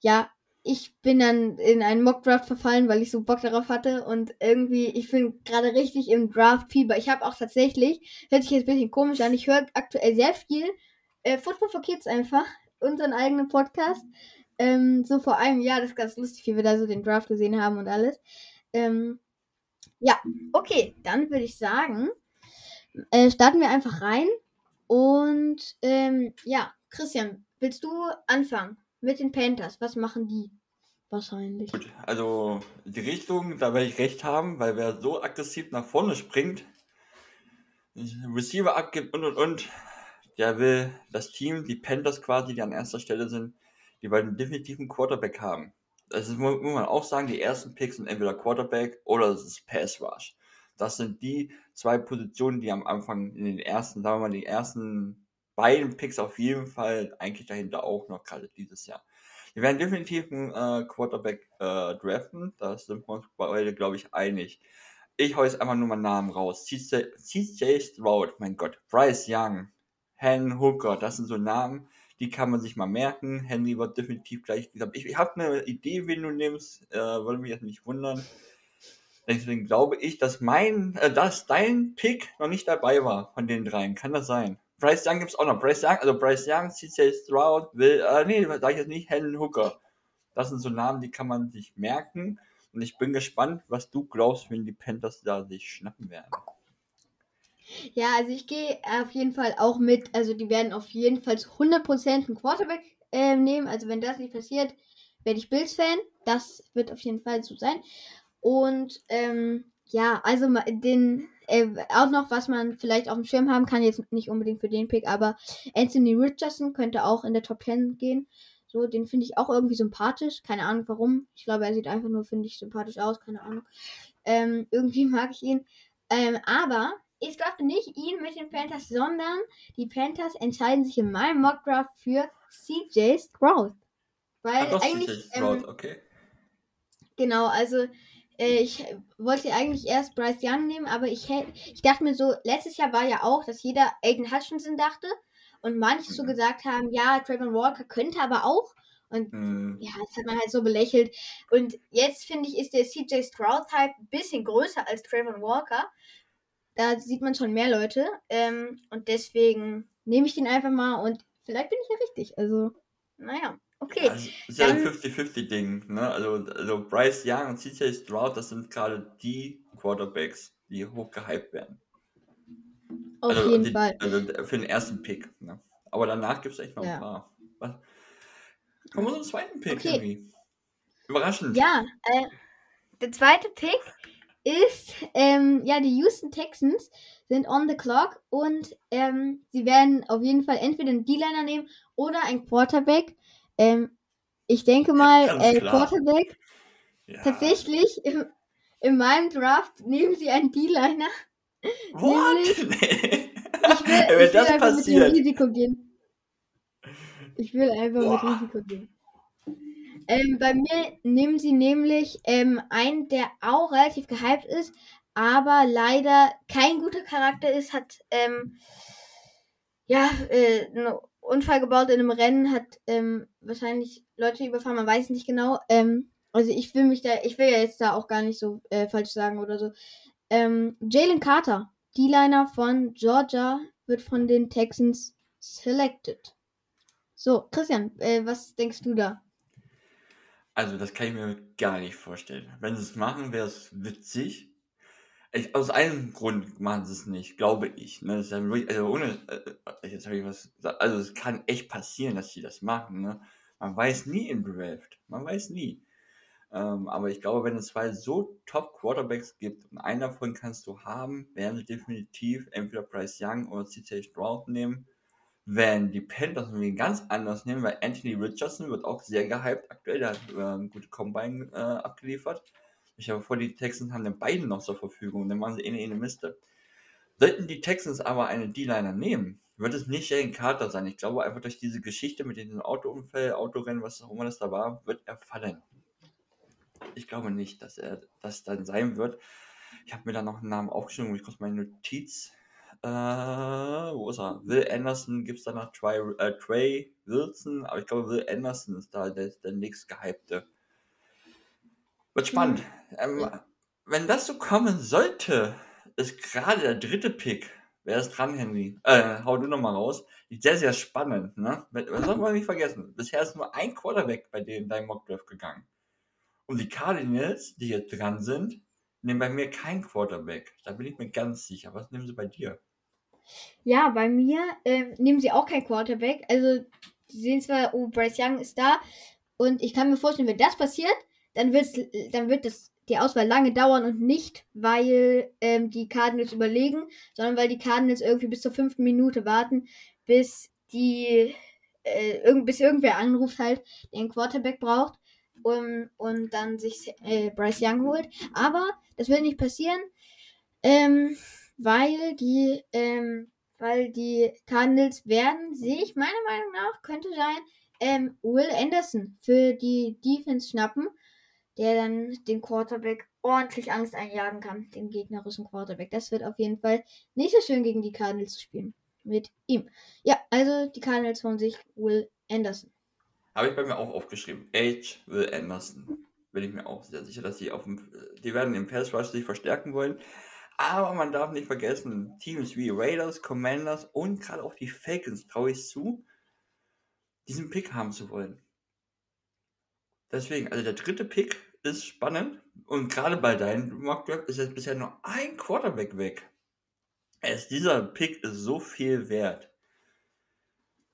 Ja, ich bin dann in einen Mockdraft verfallen, weil ich so Bock darauf hatte und irgendwie, ich bin gerade richtig im Draft-Fieber. Ich habe auch tatsächlich, hört sich jetzt ein bisschen komisch an, ich höre aktuell sehr viel äh, Football for Kids einfach, unseren eigenen Podcast. Ähm, so vor einem Jahr, das ist ganz lustig, wie wir da so den Draft gesehen haben und alles. Ähm, ja, okay, dann würde ich sagen, äh, starten wir einfach rein. Und ähm, ja, Christian, willst du anfangen mit den Panthers? Was machen die? Wahrscheinlich. Gut, also die Richtung, da werde ich recht haben, weil wer so aggressiv nach vorne springt, Receiver abgibt und und und, der will das Team, die Panthers quasi, die an erster Stelle sind, die wollen definitiv einen Quarterback haben. Das ist, muss man auch sagen, die ersten Picks sind entweder Quarterback oder es ist Pass Rush. Das sind die zwei Positionen, die am Anfang in den ersten, sagen wir mal, die ersten beiden Picks auf jeden Fall eigentlich dahinter auch noch gerade dieses Jahr. Wir werden definitiv einen äh, Quarterback äh, draften, da sind wir uns beide, glaube ich, einig. Ich hau jetzt einfach nur mal Namen raus. CJ Stroud, mein Gott, Bryce Young, Han Hooker, das sind so Namen, die kann man sich mal merken. Henry wird definitiv gleich gesagt. Ich, ich habe eine Idee, wen du nimmst. Äh, würde mich jetzt nicht wundern. Deswegen glaube ich, dass mein, äh, dass dein Pick noch nicht dabei war von den dreien. Kann das sein? Bryce Young gibt es auch noch. Bryce Young, also Bryce Young, CJ Stroud, will, äh, nee, sag ich jetzt nicht, Helen Hooker. Das sind so Namen, die kann man sich merken. Und ich bin gespannt, was du glaubst, wenn die Panthers da sich schnappen werden. Ja, also ich gehe auf jeden Fall auch mit. Also die werden auf jeden Fall zu 100% einen Quarterback äh, nehmen. Also wenn das nicht passiert, werde ich Bills-Fan. Das wird auf jeden Fall so sein. Und ähm, ja, also den äh, auch noch, was man vielleicht auf dem Schirm haben kann, jetzt nicht unbedingt für den Pick, aber Anthony Richardson könnte auch in der Top 10 gehen. So, den finde ich auch irgendwie sympathisch. Keine Ahnung warum. Ich glaube, er sieht einfach nur, finde ich, sympathisch aus. Keine Ahnung. Ähm, irgendwie mag ich ihn. Ähm, aber ich drafte nicht ihn mit den Panthers, sondern die Panthers entscheiden sich in meinem Mock Draft für CJ Stroud. Weil Ach, eigentlich. Stroud, ähm, okay. Genau, also ich wollte eigentlich erst Bryce Young nehmen, aber ich, ich dachte mir so, letztes Jahr war ja auch, dass jeder Aiden Hutchinson dachte und manche mhm. so gesagt haben, ja, Trayvon Walker könnte aber auch. Und mhm. ja, das hat man halt so belächelt. Und jetzt finde ich, ist der CJ Stroud-Type ein bisschen größer als Trayvon Walker. Da sieht man schon mehr Leute. Ähm, und deswegen nehme ich den einfach mal und vielleicht bin ich ja richtig. Also, naja. Okay. Das ist ja ein 50-50-Ding. Ne? Also, also Bryce Young und CJ Stroud, das sind gerade die Quarterbacks, die hoch gehypt werden. Auf also, jeden die, Fall. Also für den ersten Pick. Ne? Aber danach gibt es echt noch Ja. ein paar. Was? Kommen wir zum zweiten Pick Okay. irgendwie. Überraschend. Ja, äh, der zweite Pick ist, ähm, ja, die Houston Texans sind on the clock und ähm, sie werden auf jeden Fall entweder einen D-Liner nehmen oder einen Quarterback. Ähm, ich denke mal, äh. Quarterback. Ja. Tatsächlich, im, in meinem Draft nehmen sie einen D-Liner. What? nämlich- Nee. Ich will, Wenn ich will das einfach passiert. mit dem Risiko gehen. Ich will einfach Boah. mit Risiko gehen. Ähm, bei mir nehmen sie nämlich ähm, einen, der auch relativ gehypt ist, aber leider kein guter Charakter ist, hat ähm, ja äh, einen Unfall gebaut in einem Rennen, hat ähm, wahrscheinlich Leute überfahren, man weiß nicht genau. Ähm, also ich will mich da, ich will ja jetzt da auch gar nicht so äh, falsch sagen oder so. Ähm, Jalen Carter, D-Liner von Georgia, wird von den Texans selected. So, Christian, äh, was denkst du da? Also, das kann ich mir gar nicht vorstellen. Wenn sie es machen, wäre es witzig. Ich, aus einem Grund machen sie es nicht, glaube ich. Ne? Das ist ja wirklich, also ohne, äh, jetzt habe ich was gesagt. Also es kann echt passieren, dass sie das machen. Ne? Man weiß nie im Draft. Man weiß nie. Ähm, aber ich glaube, wenn es zwei so Top Quarterbacks gibt und einen davon kannst du haben, werden sie definitiv entweder Bryce Young oder CJ Stroud nehmen. Wenn die Panthers irgendwie ganz anders nehmen, weil Anthony Richardson wird auch sehr gehypt aktuell, der hat äh, eine gute Combine äh, abgeliefert. Ich habe vor, die Texans haben den beiden noch zur Verfügung, dann machen sie eh eine, Miste. Sollten die Texans aber eine D-Liner nehmen, wird es nicht Jalen Carter sein. Ich glaube einfach durch diese Geschichte mit diesem Autounfall, Autorennen, was auch immer das da war, wird er fallen. Ich glaube nicht, dass er das dann sein wird. Ich habe mir da noch einen Namen aufgeschrieben, ich kurz meine Notiz. Äh, wo ist er? Will Anderson gibt es da noch Trey, äh, Trey Wilson, aber ich glaube, Will Anderson ist da der, der nächst gehypte. Wird spannend. Ähm, Ja. Wenn das so kommen sollte, ist gerade der dritte Pick. Wer ist dran, Henry? Äh, hau du nochmal raus. Sehr, sehr spannend, ne? Das soll man nicht vergessen. Bisher ist nur ein Quarterback bei denen dein Mockdraft gegangen. Und die Cardinals, die jetzt dran sind, nehmen bei mir kein Quarterback. Da bin ich mir ganz sicher. Was nehmen sie bei dir? Ja, bei mir ähm, nehmen sie auch kein Quarterback. Also, sie sehen zwar, oh, Bryce Young ist da. Und ich kann mir vorstellen, wenn das passiert, dann, wird's, dann wird das, die Auswahl lange dauern und nicht, weil ähm, die Cardinals überlegen, sondern weil die Cardinals irgendwie bis zur fünften Minute warten, bis die äh, irgend, bis irgendwer anruft halt, einen Quarterback braucht und, und dann sich äh, Bryce Young holt. Aber das wird nicht passieren. Ähm, weil die, ähm, weil die Cardinals werden sich, meiner Meinung nach, könnte sein, ähm, Will Anderson für die Defense schnappen, der dann den Quarterback ordentlich Angst einjagen kann, den gegnerischen Quarterback. Das wird auf jeden Fall nicht so schön gegen die Cardinals zu spielen. Mit ihm. Ja, also die Cardinals holen sich Will Anderson. Habe ich bei mir auch aufgeschrieben. H. Will Anderson. Bin ich mir auch sehr sicher, dass die auf dem, die werden im Pass Rush sich verstärken wollen. Aber man darf nicht vergessen, Teams wie Raiders, Commanders und gerade auch die Falcons traue ich zu, diesen Pick haben zu wollen. Deswegen, also der dritte Pick ist spannend und gerade bei deinem Mockdraft ist jetzt bisher nur ein Quarterback weg. Es, dieser Pick ist so viel wert.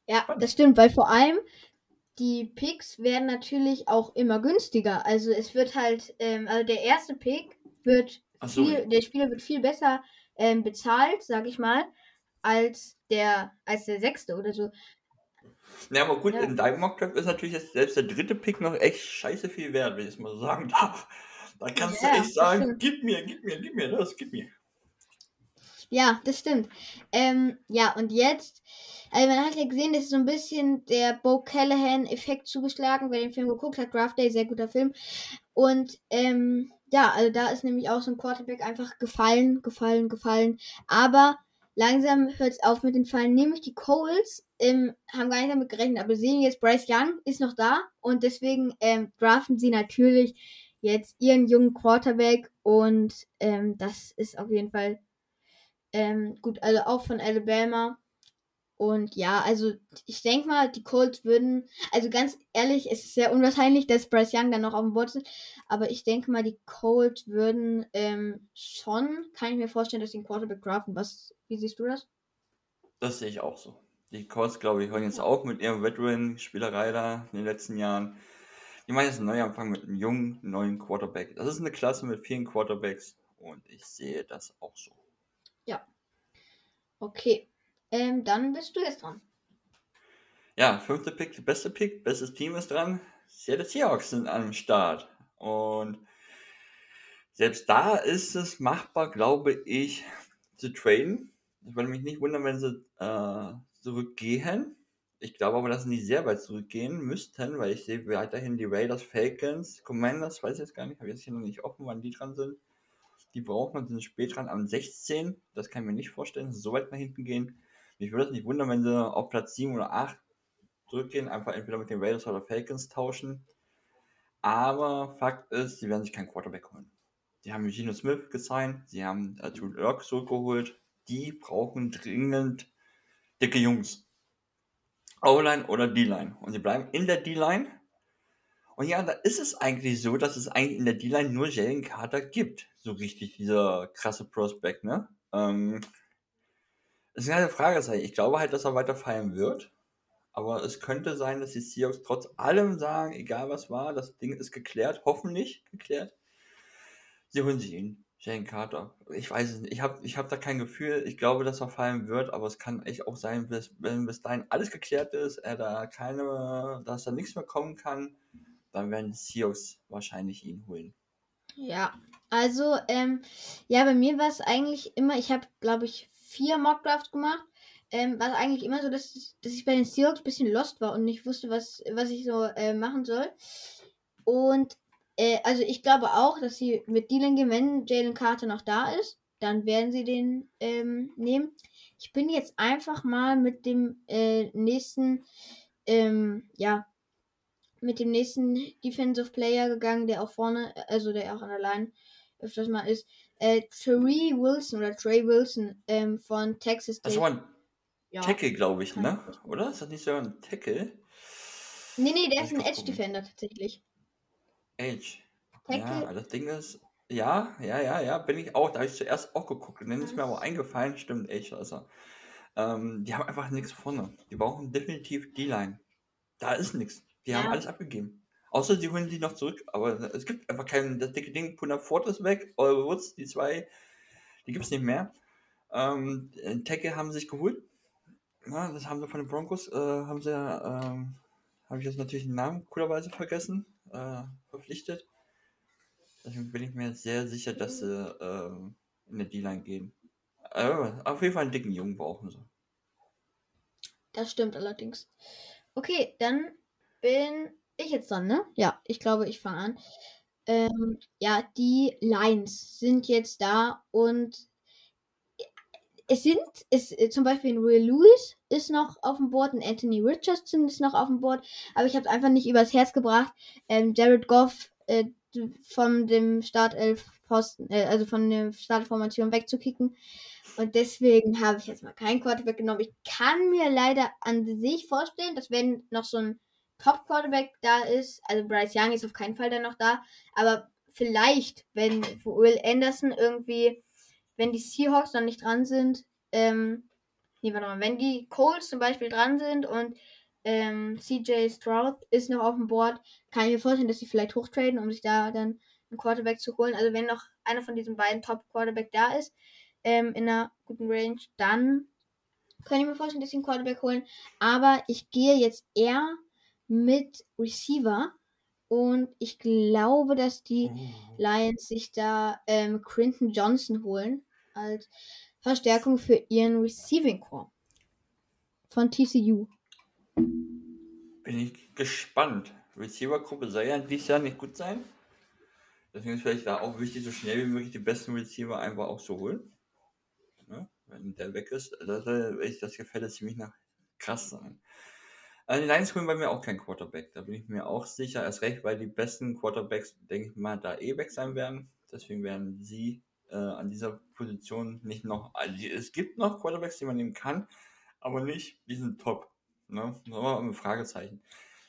Ja, das stimmt, weil vor allem die Picks werden natürlich auch immer günstiger. Also es wird halt, ähm, also der erste Pick wird so. viel, der Spieler wird viel besser ähm, bezahlt, sag ich mal, als der, als der sechste oder so. Ja, aber gut, Ja. in deinem Mockdraft ist natürlich jetzt selbst der dritte Pick noch echt scheiße viel wert, wenn ich es mal so sagen darf. Da kannst Ja, du echt sagen, gib mir, gib mir, gib mir das, gib mir. Ja, das stimmt. Ähm, ja, und jetzt, also man hat ja gesehen, das ist so ein bisschen der Bo Callahan-Effekt zugeschlagen, wer den Film geguckt hat, Draft Day, sehr guter Film. Und ähm, ja, also da ist nämlich auch so ein Quarterback einfach gefallen, gefallen, gefallen. Aber langsam hört es auf mit den Fallen. Nämlich die Coles ähm, haben gar nicht damit gerechnet, aber sehen jetzt, Bryce Young ist noch da und deswegen ähm, draften sie natürlich jetzt ihren jungen Quarterback und ähm, das ist auf jeden Fall ähm, gut, also auch von Alabama. Und ja, also ich denke mal, die Colts würden, also ganz ehrlich, es ist sehr unwahrscheinlich, dass Bryce Young dann noch auf dem Board ist. Aber ich denke mal, die Colts würden ähm, schon, kann ich mir vorstellen, dass sie einen Quarterback draften. Was, wie siehst du das? Das sehe ich auch so. Die Colts, glaube ich, hören jetzt auch mit ihrem Veteran-Spielerei da in den letzten Jahren. Die meinen jetzt einen Neuanfang mit einem jungen, neuen Quarterback. Das ist eine Klasse mit vielen Quarterbacks und ich sehe das auch so. Ja. Okay. Ähm, dann bist du jetzt dran. Ja, fünfte Pick, beste Pick, bestes Team ist dran. Seattle Seahawks sind am Start. Und selbst da ist es machbar, glaube ich, zu traden. Ich würde mich nicht wundern, wenn sie äh, zurückgehen. Ich glaube aber, dass sie nicht sehr weit zurückgehen müssten, weil ich sehe weiterhin die Raiders, Falcons, Commanders, weiß ich jetzt gar nicht, habe jetzt hier noch nicht offen, wann die dran sind. Die brauchen und sind spät dran am 16. Das kann ich mir nicht vorstellen, so weit nach hinten gehen. Mich würde es nicht wundern, wenn sie auf Platz 7 oder 8 zurückgehen, einfach entweder mit den Raiders oder Falcons tauschen. Aber Fakt ist, sie werden sich keinen Quarterback holen. Sie haben Gino Smith gesigned, sie haben äh, Drew Lock zurückgeholt. Die brauchen dringend dicke Jungs. O-Line oder D-Line. Und sie bleiben in der D-Line. Und ja, da ist es eigentlich so, dass es eigentlich in der D-Line nur Jalen Carter gibt. So richtig, dieser krasse Prospect, ne? Ähm, das ist eine Frage. Ich glaube halt, dass er weiter fallen wird. Aber es könnte sein, dass die Seahawks trotz allem sagen, egal was war, das Ding ist geklärt, hoffentlich geklärt. Sie holen sich ihn, Jane Carter. Ich weiß es nicht, ich habe ich hab da kein Gefühl. Ich glaube, dass er fallen wird, aber es kann echt auch sein, bis, wenn bis dahin alles geklärt ist, er da keine, dass da nichts mehr kommen kann, dann werden die Seahawks wahrscheinlich ihn holen. Ja, also, ähm, ja, bei mir war es eigentlich immer, ich habe, glaube ich, vier Mockdrafts gemacht ähm, war eigentlich immer so, dass, dass ich bei den Seahawks ein bisschen lost war und nicht wusste, was, was ich so äh, machen soll. Und äh, also ich glaube auch, dass sie mit Dylan gehen, wenn Jalen Carter noch da ist, dann werden sie den ähm, nehmen. Ich bin jetzt einfach mal mit dem äh, nächsten, ähm, ja, mit dem nächsten Defensive Player gegangen, der auch vorne, also der auch an der Line öfters mal ist. Äh, Trey Wilson oder Trey Wilson ähm, von Texas State. Das war ein ja. Tackle, glaube ich, ne? Oder? Ist das nicht so ein Tackle? Nee, nee, der ist ein Edge Defender tatsächlich. Edge. Tackle. Ja, das Ding ist, ja, ja, ja, ja, bin ich auch. Da habe ich zuerst auch geguckt. Und dann ist mir aber eingefallen, stimmt, Edge, also. Ähm, die haben einfach nichts vorne. Die brauchen definitiv D-Line. Da ist nichts. Die ja. haben alles abgegeben. Außer sie holen die noch zurück. Aber es gibt einfach kein, das dicke Ding, Puna Ford ist weg, Eure Woods, die zwei, die gibt es nicht mehr. Ähm, Tackle haben sie sich geholt. Ja, das haben sie von den Broncos, äh, haben sie, ähm, habe ich jetzt natürlich den Namen coolerweise vergessen, äh, verpflichtet. Deswegen bin ich mir sehr sicher, dass sie äh, in der D-Line gehen. Äh, auf jeden Fall einen dicken Jungen brauchen sie. Das stimmt allerdings. Okay, dann bin ich jetzt dran, ne? Ja, ich glaube, ich fange an. Ähm, ja, die Lines sind jetzt da und es sind, es, äh, zum Beispiel ein Will Lewis ist noch auf dem Board, ein Anthony Richardson ist noch auf dem Board, aber ich habe es einfach nicht übers Herz gebracht, ähm, Jared Goff äh, von dem Startelf Posten, äh, also von der Startformation wegzukicken. Und deswegen habe ich jetzt mal keinen Quarterback genommen. Ich kann mir leider an sich vorstellen, dass wenn noch so ein Top-Quarterback da ist, also Bryce Young ist auf keinen Fall dann noch da, aber vielleicht, wenn Will Anderson irgendwie wenn die Seahawks noch nicht dran sind, ähm, nee, warte mal, wenn die Colts zum Beispiel dran sind und ähm, CJ Stroud ist noch auf dem Board, kann ich mir vorstellen, dass sie vielleicht hochtraden, um sich da dann einen Quarterback zu holen. Also wenn noch einer von diesen beiden Top-Quarterback da ist, ähm, in einer guten Range, dann kann ich mir vorstellen, dass sie einen Quarterback holen. Aber ich gehe jetzt eher mit Receiver, und ich glaube, dass die oh. Lions sich da ähm, Quinton Johnson holen als Verstärkung für ihren Receiving Core von TCU. Bin ich gespannt. Receiver-Gruppe soll ja dieses Jahr nicht gut sein. Deswegen ist vielleicht da auch wichtig, so schnell wie möglich die besten Receiver einfach auch zu holen. Ja, wenn der weg ist, da soll das Gefälle ziemlich nach krass sein. Also die Lions holen bei mir auch keinen Quarterback. Da bin ich mir auch sicher. Erst recht, weil die besten Quarterbacks, denke ich mal, da eh weg sein werden. Deswegen werden sie äh, an dieser Position nicht noch. Also es gibt noch Quarterbacks, die man nehmen kann, aber nicht, die sind top. Ne? Nochmal ein Fragezeichen.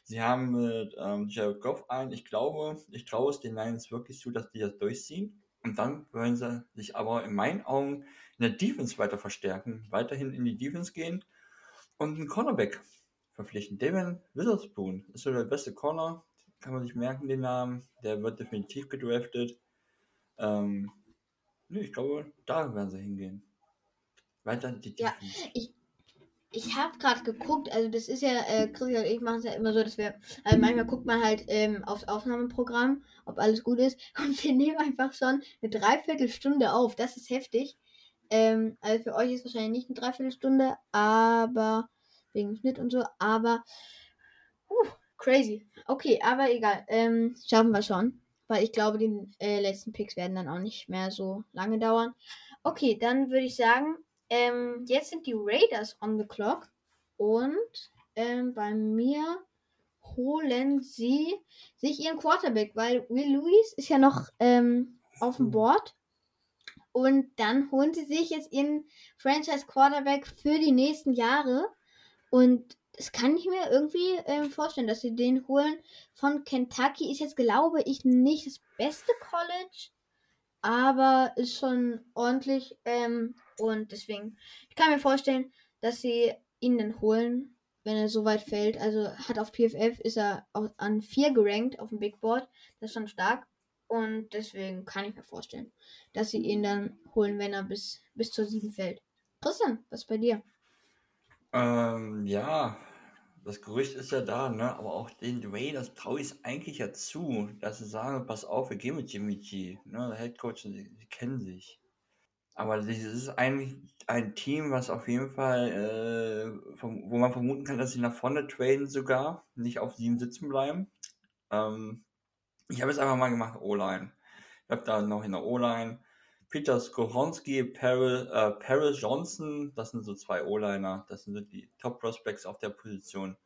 Sie haben mit ähm, Jared Goff ein. Ich glaube, ich traue es den Lions wirklich zu, dass die das durchziehen. Und dann wollen sie sich aber in meinen Augen in der Defense weiter verstärken, weiterhin in die Defense gehen und einen Cornerback verpflichten. Damon Witherspoon ist so der beste Corner, kann man sich merken, den Namen. Der wird definitiv gedraftet. Ähm, nee, ich glaube, da werden sie hingehen. Weiter die Ja, ich, ich habe gerade geguckt, also das ist ja, äh, Chris und ich machen es ja immer so, dass wir, also manchmal guckt man halt ähm, aufs Aufnahmeprogramm, ob alles gut ist, und wir nehmen einfach schon eine Dreiviertelstunde auf. Das ist heftig. Ähm, also für euch ist wahrscheinlich nicht eine Dreiviertelstunde, aber wegen Schnitt und so, aber uh, crazy. Okay, aber egal. Ähm, schaffen wir schon. Weil ich glaube, die äh, letzten Picks werden dann auch nicht mehr so lange dauern. Okay, dann würde ich sagen, ähm, jetzt sind die Raiders on the clock. Und ähm, bei mir holen sie sich ihren Quarterback, weil Will Lewis ist ja noch ähm, auf dem Board. Und dann holen sie sich jetzt ihren Franchise Quarterback für die nächsten Jahre. Und das kann ich mir irgendwie ähm, vorstellen, dass sie den holen. Von Kentucky ist jetzt, glaube ich, nicht das beste College, aber ist schon ordentlich. Ähm, und deswegen, ich kann mir vorstellen, dass sie ihn dann holen, wenn er so weit fällt. Also hat auf PFF ist er an 4 gerankt auf dem Big Board. Das ist schon stark. Und deswegen kann ich mir vorstellen, dass sie ihn dann holen, wenn er bis, bis zur 7 fällt. Christian, was bei dir? Ähm, ja, das Gerücht ist ja da, ne? Aber auch den Raiders traue ich eigentlich ja zu, dass sie sagen, pass auf, wir gehen mit Jimmy G. Ne? Der Head Coach, die, die kennen sich. Aber das ist eigentlich ein Team, was auf jeden Fall, äh, vom, wo man vermuten kann, dass sie nach vorne traden sogar, nicht auf sieben sitzen bleiben. Ähm, ich habe es einfach mal gemacht, O-Line. Ich habe da noch in der O-Line Peter Skoronski, äh, Peril Johnson, das sind so zwei O-Liner, das sind so die Top-Prospects auf der Position.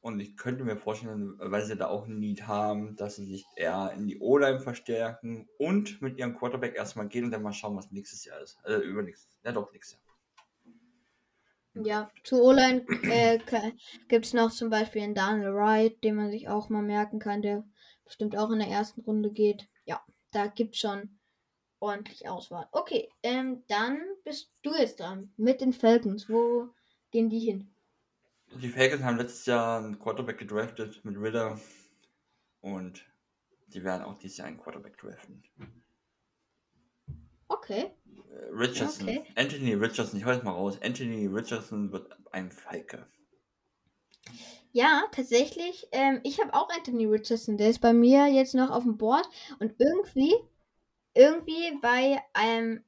Und ich könnte mir vorstellen, weil sie da auch ein Need haben, dass sie sich eher in die O-Line verstärken und mit ihrem Quarterback erstmal gehen und dann mal schauen, was nächstes Jahr ist. Also übernächstes. Ja, doch, nächstes Jahr. Ja, zu O-Line äh, gibt es noch zum Beispiel einen Daniel Wright, den man sich auch mal merken kann, der bestimmt auch in der ersten Runde geht. Ja, da gibt es schon ordentlich Auswahl. Okay, ähm, dann bist du jetzt dran mit den Falcons. Wo gehen die hin? Die Falcons haben letztes Jahr einen Quarterback gedraftet mit Ritter und die werden auch dieses Jahr einen Quarterback draften. Okay. Äh, Richardson, okay. Anthony Richardson, ich hau jetzt mal raus. Anthony Richardson wird ein Falke. Ja, tatsächlich. Ähm, ich habe auch Anthony Richardson. Der ist bei mir jetzt noch auf dem Board. Und irgendwie, irgendwie bei einem,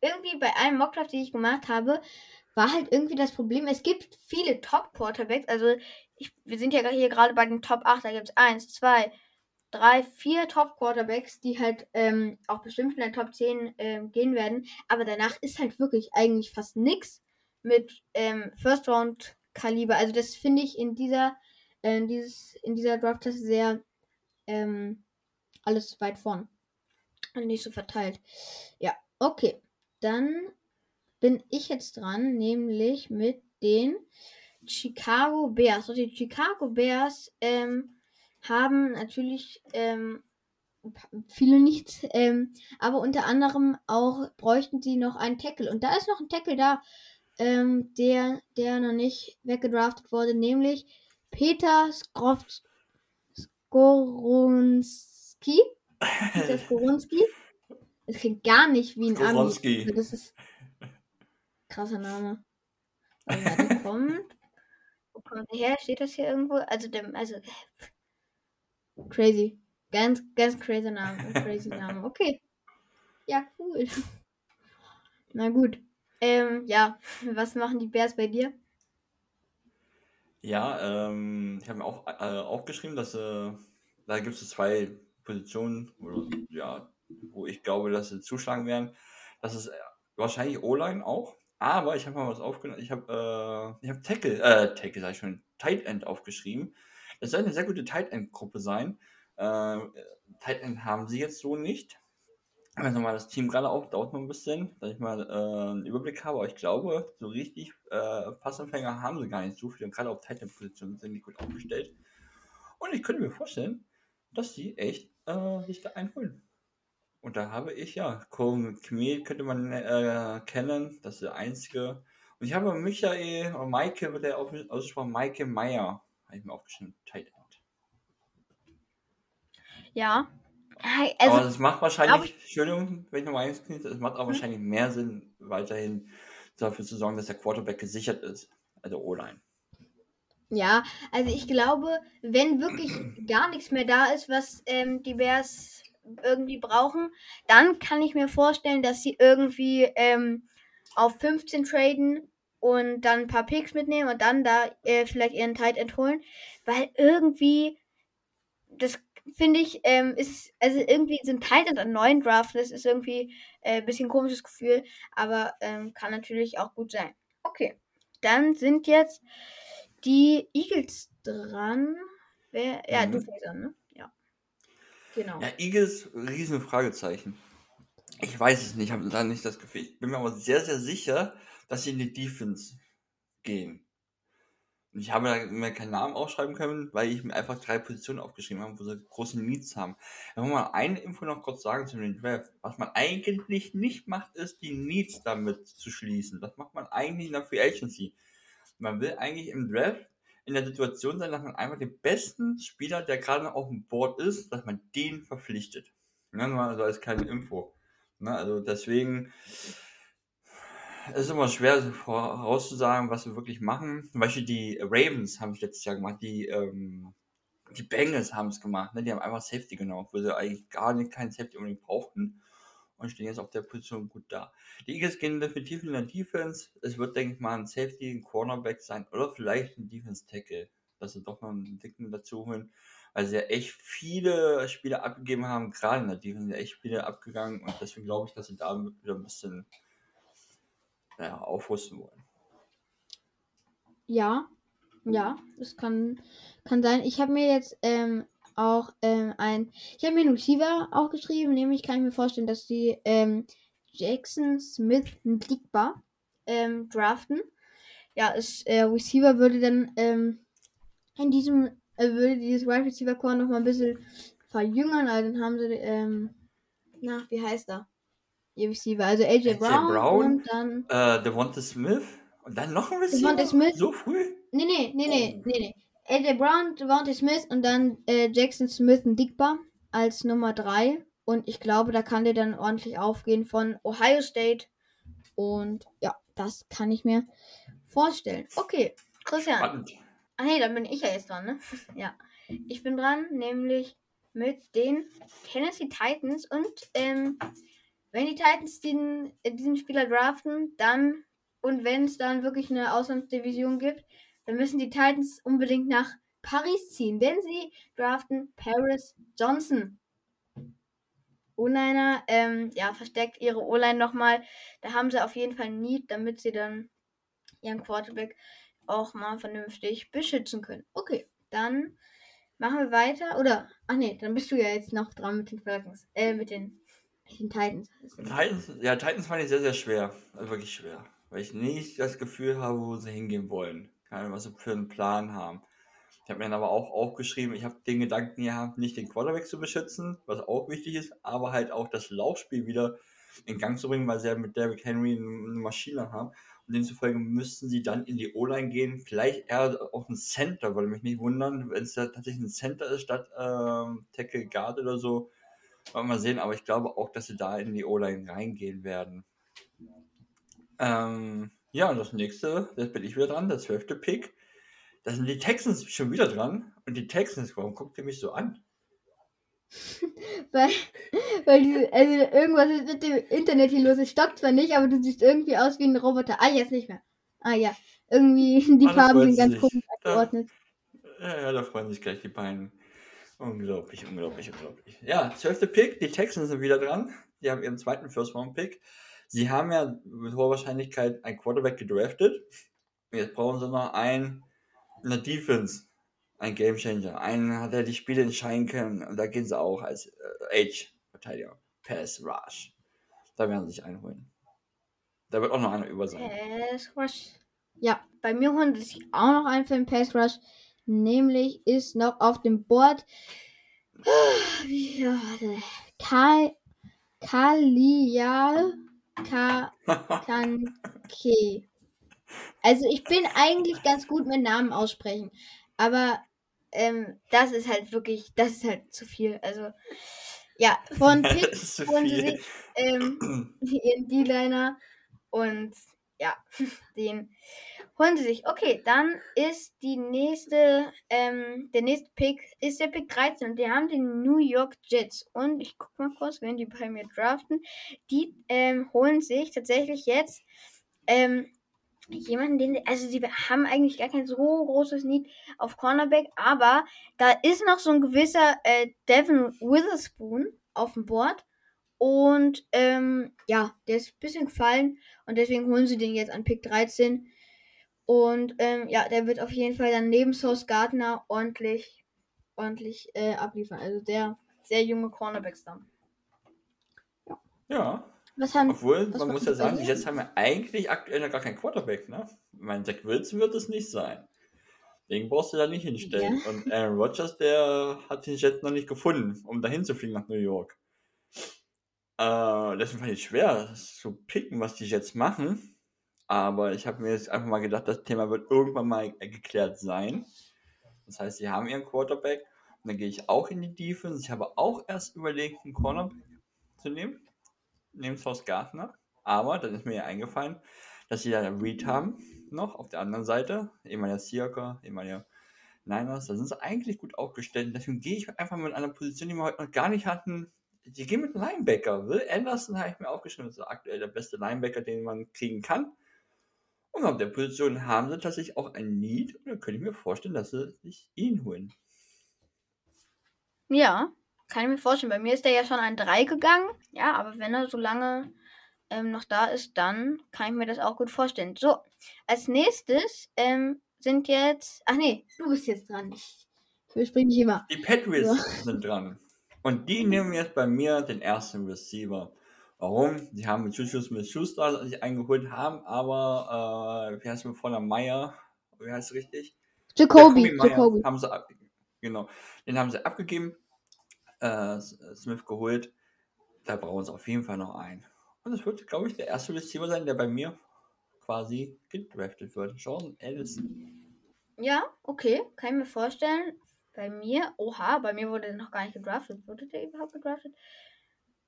irgendwie bei einem Mockdraft, den ich gemacht habe, war halt irgendwie das Problem. Es gibt viele Top-Quarterbacks. Also, ich, wir sind ja hier gerade bei den Top 8. Da gibt es 1, 2, 3, 4 Top-Quarterbacks, die halt ähm, auch bestimmt in der Top 10 ähm, gehen werden. Aber danach ist halt wirklich eigentlich fast nichts mit ähm, First Round Kaliber. Also das finde ich in dieser, äh, dieses, in dieser Draft sehr ähm, alles weit vorn. Nicht so verteilt. Ja, okay. Dann bin ich jetzt dran, nämlich mit den Chicago Bears. Und die Chicago Bears ähm, haben natürlich ähm, viele nichts, ähm, aber unter anderem auch bräuchten sie noch einen Tackle. Und da ist noch ein Tackle da, ähm, der, der noch nicht weggedraftet wurde, nämlich Peter Skrof Skoronski. Peter Skoronski. Das klingt gar nicht wie ein Skoronski. Ami. Das ist krasser Name. Kommt. Wo kommt der her? Steht das hier irgendwo? Also, der, also crazy. Ganz, ganz crazy Name. Crazy Name. Okay. Ja, cool. Na gut. Ähm, ja, was machen die Bears bei dir? Ja, ähm, ich habe mir auch äh, aufgeschrieben, dass äh, da gibt es zwei Positionen, oder, ja, wo ich glaube, dass sie zuschlagen werden. Das ist äh, wahrscheinlich O-Line auch, aber ich habe mal was aufgenommen. Ich habe äh, ich Tackle, äh, Tackle sag ich schon, Tight End aufgeschrieben. Das soll eine sehr gute Tight End Gruppe sein. Äh, Tight End haben sie jetzt so nicht. Also mal das Team gerade auch, dauert noch ein bisschen, dass ich mal äh, einen Überblick habe, aber ich glaube, so richtig äh, Passanfänger haben sie gar nicht so viele und gerade auf Titan-Positionen sind die gut aufgestellt. Und ich könnte mir vorstellen, dass die echt äh, sich da einholen. Und da habe ich ja, Kmet könnte man äh, kennen, das ist der einzige. Und ich habe Michael, oder Maike wird der ausgesprochen, Maike Meyer, habe ich mir aufgeschrieben, Tight End. Ja. Also, aber es macht wahrscheinlich, Entschuldigung, wenn ich nochmal eins es macht auch hm? wahrscheinlich mehr Sinn, weiterhin dafür zu sorgen, dass der Quarterback gesichert ist, also O-Line. Ja, also ich glaube, wenn wirklich gar nichts mehr da ist, was ähm, die Bears irgendwie brauchen, dann kann ich mir vorstellen, dass sie irgendwie ähm, auf 15 traden und dann ein paar Picks mitnehmen und dann da äh, vielleicht ihren Tight End holen, weil irgendwie das finde ich ähm, ist also irgendwie sind Tight End an neuen Draft, das ist irgendwie ein äh, bisschen komisches Gefühl, aber ähm, kann natürlich auch gut sein. Okay, dann sind jetzt die Eagles dran. Wer, ja, mhm. du fängst an, ne? Ja. Genau. Ja, Eagles, riesen Fragezeichen. Ich weiß es nicht, ich habe da nicht das Gefühl. Ich bin mir aber sehr, sehr sicher, dass sie in die Defense gehen. Und ich habe mir keinen Namen aufschreiben können, weil ich mir einfach drei Positionen aufgeschrieben habe, wo sie große Needs haben. Wenn mal eine Info noch kurz sagen zu den Draft. Was man eigentlich nicht macht, ist, die Needs damit zu schließen. Das macht man eigentlich in der Free Agency. Man will eigentlich im Draft in der Situation sein, dass man einfach den besten Spieler, der gerade auf dem Board ist, dass man den verpflichtet. Ja, nur also als keine Info. Ja, also deswegen ist es immer schwer vorauszusagen, was wir wirklich machen. Zum Beispiel die Ravens haben es letztes Jahr gemacht, die, ähm, die Bengals haben es gemacht. Ne? Die haben einfach Safety genommen, wo sie eigentlich gar nicht keinen Safety unbedingt brauchten und stehen jetzt auf der Position gut da. Die Eagles gehen definitiv in der Defense. Es wird, denke ich mal, ein Safety, ein Cornerback sein oder vielleicht ein Defense Tackle, dass sie doch noch einen Dicken dazu holen, weil sie ja echt viele Spiele abgegeben haben, gerade in der Defense, ja echt viele abgegangen und deswegen glaube ich, dass sie da wieder ein bisschen naja, aufrüsten wollen. Ja, ja, das kann, kann sein. Ich habe mir jetzt ähm, auch ähm, ein. Ich habe mir einen Receiver auch geschrieben, nämlich kann ich mir vorstellen, dass die ähm, Jackson Smith Ndigba ähm, draften. Ja, ist, äh, Receiver würde dann ähm, in diesem, äh, würde dieses Wide Receiver Core noch mal ein bisschen verjüngern, also dann haben sie, ähm, na, wie heißt er? Ihr Receiver, also AJ, AJ Brown, Brown, und dann. Äh, Devonta Smith und dann noch ein Receiver? Devonta Smith? So früh? Nee, nee, nee, nee, oh. nee, nee. AJ Brown, Devontae Smith und dann äh, Jackson Smith und Dickbar als Nummer 3. Und ich glaube, da kann der dann ordentlich aufgehen von Ohio State. Und ja, das kann ich mir vorstellen. Okay, Christian. Spannend. Ah nee, dann bin ich ja jetzt dran, ne? ja. Ich bin dran, nämlich mit den Tennessee Titans. Und ähm, wenn die Titans diesen, diesen Spieler draften, dann und wenn es dann wirklich eine Auslandsdivision gibt, dann müssen die Titans unbedingt nach Paris ziehen, denn sie draften Paris Johnson. O-Liner, ähm, ja, versteckt ihre O-Line nochmal. Da haben sie auf jeden Fall Need, damit sie dann ihren Quarterback auch mal vernünftig beschützen können. Okay, dann machen wir weiter. Oder, ach nee, dann bist du ja jetzt noch dran mit den Falcons. Äh, mit den, mit den Titans. Titans. Ja, Titans fand ich sehr, sehr schwer. Also wirklich schwer. Weil ich nicht das Gefühl habe, wo sie hingehen wollen Ahnung, was sie für einen Plan haben. Ich habe mir dann aber auch aufgeschrieben, ich habe den Gedanken gehabt, nicht den Quarterback zu beschützen, was auch wichtig ist, aber halt auch das Laufspiel wieder in Gang zu bringen, weil sie ja mit Derrick Henry eine Maschine haben. Und demzufolge müssten sie dann in die O-Line gehen, vielleicht eher auf ein Center, würde mich nicht wundern, wenn es tatsächlich ein Center ist statt ähm, Tackle Guard oder so. Wollen wir mal sehen, aber ich glaube auch, dass sie da in die O-Line reingehen werden. Ähm, ja, und das nächste, das bin ich wieder dran, der zwölfte Pick. Da sind die Texans schon wieder dran. Und die Texans, warum guckt ihr mich so an? weil, weil diese, also irgendwas ist mit dem Internet hier los. Es stoppt zwar nicht, aber du siehst irgendwie aus wie ein Roboter. Ah, jetzt nicht mehr. Ah ja, irgendwie die ah, Farben sind ganz komisch angeordnet. Ja, ja, da freuen sich gleich die beiden. Unglaublich, unglaublich, unglaublich. Ja, zwölfte Pick, die Texans sind wieder dran. Die haben ihren zweiten First-Round-Pick. Sie haben ja mit hoher Wahrscheinlichkeit einen Quarterback gedraftet. Jetzt brauchen sie noch einen in der Defense, ein Gamechanger. Einen, der die Spiele entscheiden kann. Und da gehen sie auch als äh, Age-Verteidiger. Pass Rush. Da werden sie sich einholen. Da wird auch noch einer über sein. Pass Rush. Ja, bei mir holen sich auch noch ein für den Pass Rush. Nämlich ist noch auf dem Board. Warte. Kai Kalial Kanke. Also ich bin eigentlich ganz gut mit Namen aussprechen, aber ähm, das ist halt wirklich, das ist halt zu viel. Also ja, von Pick holen sie sich ähm, ihren D-Liner und ja, den holen sie sich. Okay, dann ist die nächste, ähm, der nächste Pick ist der Pick 13 und die haben die New York Jets. Und ich guck mal kurz, wenn die bei mir draften. Die ähm, holen sich tatsächlich jetzt ähm, jemanden, den, also sie haben eigentlich gar kein so großes Need auf Cornerback, aber da ist noch so ein gewisser äh, Devin Witherspoon auf dem Board. Und ähm, ja, der ist ein bisschen gefallen und deswegen holen sie den jetzt an Pick 13. Und ähm, ja, der wird auf jeden Fall dann neben Source Gardner ordentlich, ordentlich äh, abliefern. Also der sehr junge Cornerbacks dann. Ja. ja. Was haben, Obwohl, was man muss ja sagen, jetzt haben wir eigentlich aktuell noch gar keinen Quarterback, ne? Mein Zach Wilson wird es nicht sein. Den brauchst du da nicht hinstellen. Ja. Und Aaron Rodgers, der hat den Jet noch nicht gefunden, um dahin zu fliegen nach New York. Äh, deswegen fand ich schwer zu picken, was die Jets machen. Aber ich habe mir jetzt einfach mal gedacht, das Thema wird irgendwann mal geklärt sein. Das heißt, sie haben ihren Quarterback. Und dann gehe ich auch in die Defense. Ich habe auch erst überlegt, einen Cornerback zu nehmen. Neben South Gardner. Aber dann ist mir ja eingefallen, dass sie da Reed haben noch auf der anderen Seite. Ehemaliger Circa, ehemaliger Niners. Da sind sie eigentlich gut aufgestellt. Deswegen gehe ich einfach mit einer Position, die wir heute noch gar nicht hatten. Die gehen mit Linebacker. Will Anderson habe ich mir aufgeschrieben. Das ist aktuell der beste Linebacker, den man kriegen kann. Und auf der Position haben sie tatsächlich auch ein Need. Und dann könnte ich mir vorstellen, dass sie sich ihn holen. Ja, kann ich mir vorstellen. Bei mir ist der ja schon ein 3 gegangen. Ja, aber wenn er so lange ähm, noch da ist, dann kann ich mir das auch gut vorstellen. So, als nächstes ähm, sind jetzt. Ach nee, du bist jetzt dran. Ich überspringe dich immer. Die Patriots so. sind dran. Und die nehmen jetzt bei mir den ersten Receiver. Warum? Die haben mit Juju mit Schuster sich eingeholt, haben aber, äh, wie heißt der vorne, Meyer, wie heißt es richtig? Jacoby, Jacoby. Haben sie ab, genau, den haben sie abgegeben, äh, Smith geholt. Da brauchen sie auf jeden Fall noch einen. Und es wird, glaube ich, der erste Receiver sein, der bei mir quasi gedraftet wird. Jordan Ellison. Ja, okay, kann ich mir vorstellen. Bei mir, oha, bei mir wurde er noch gar nicht gedraftet. Wurde der überhaupt gedraftet?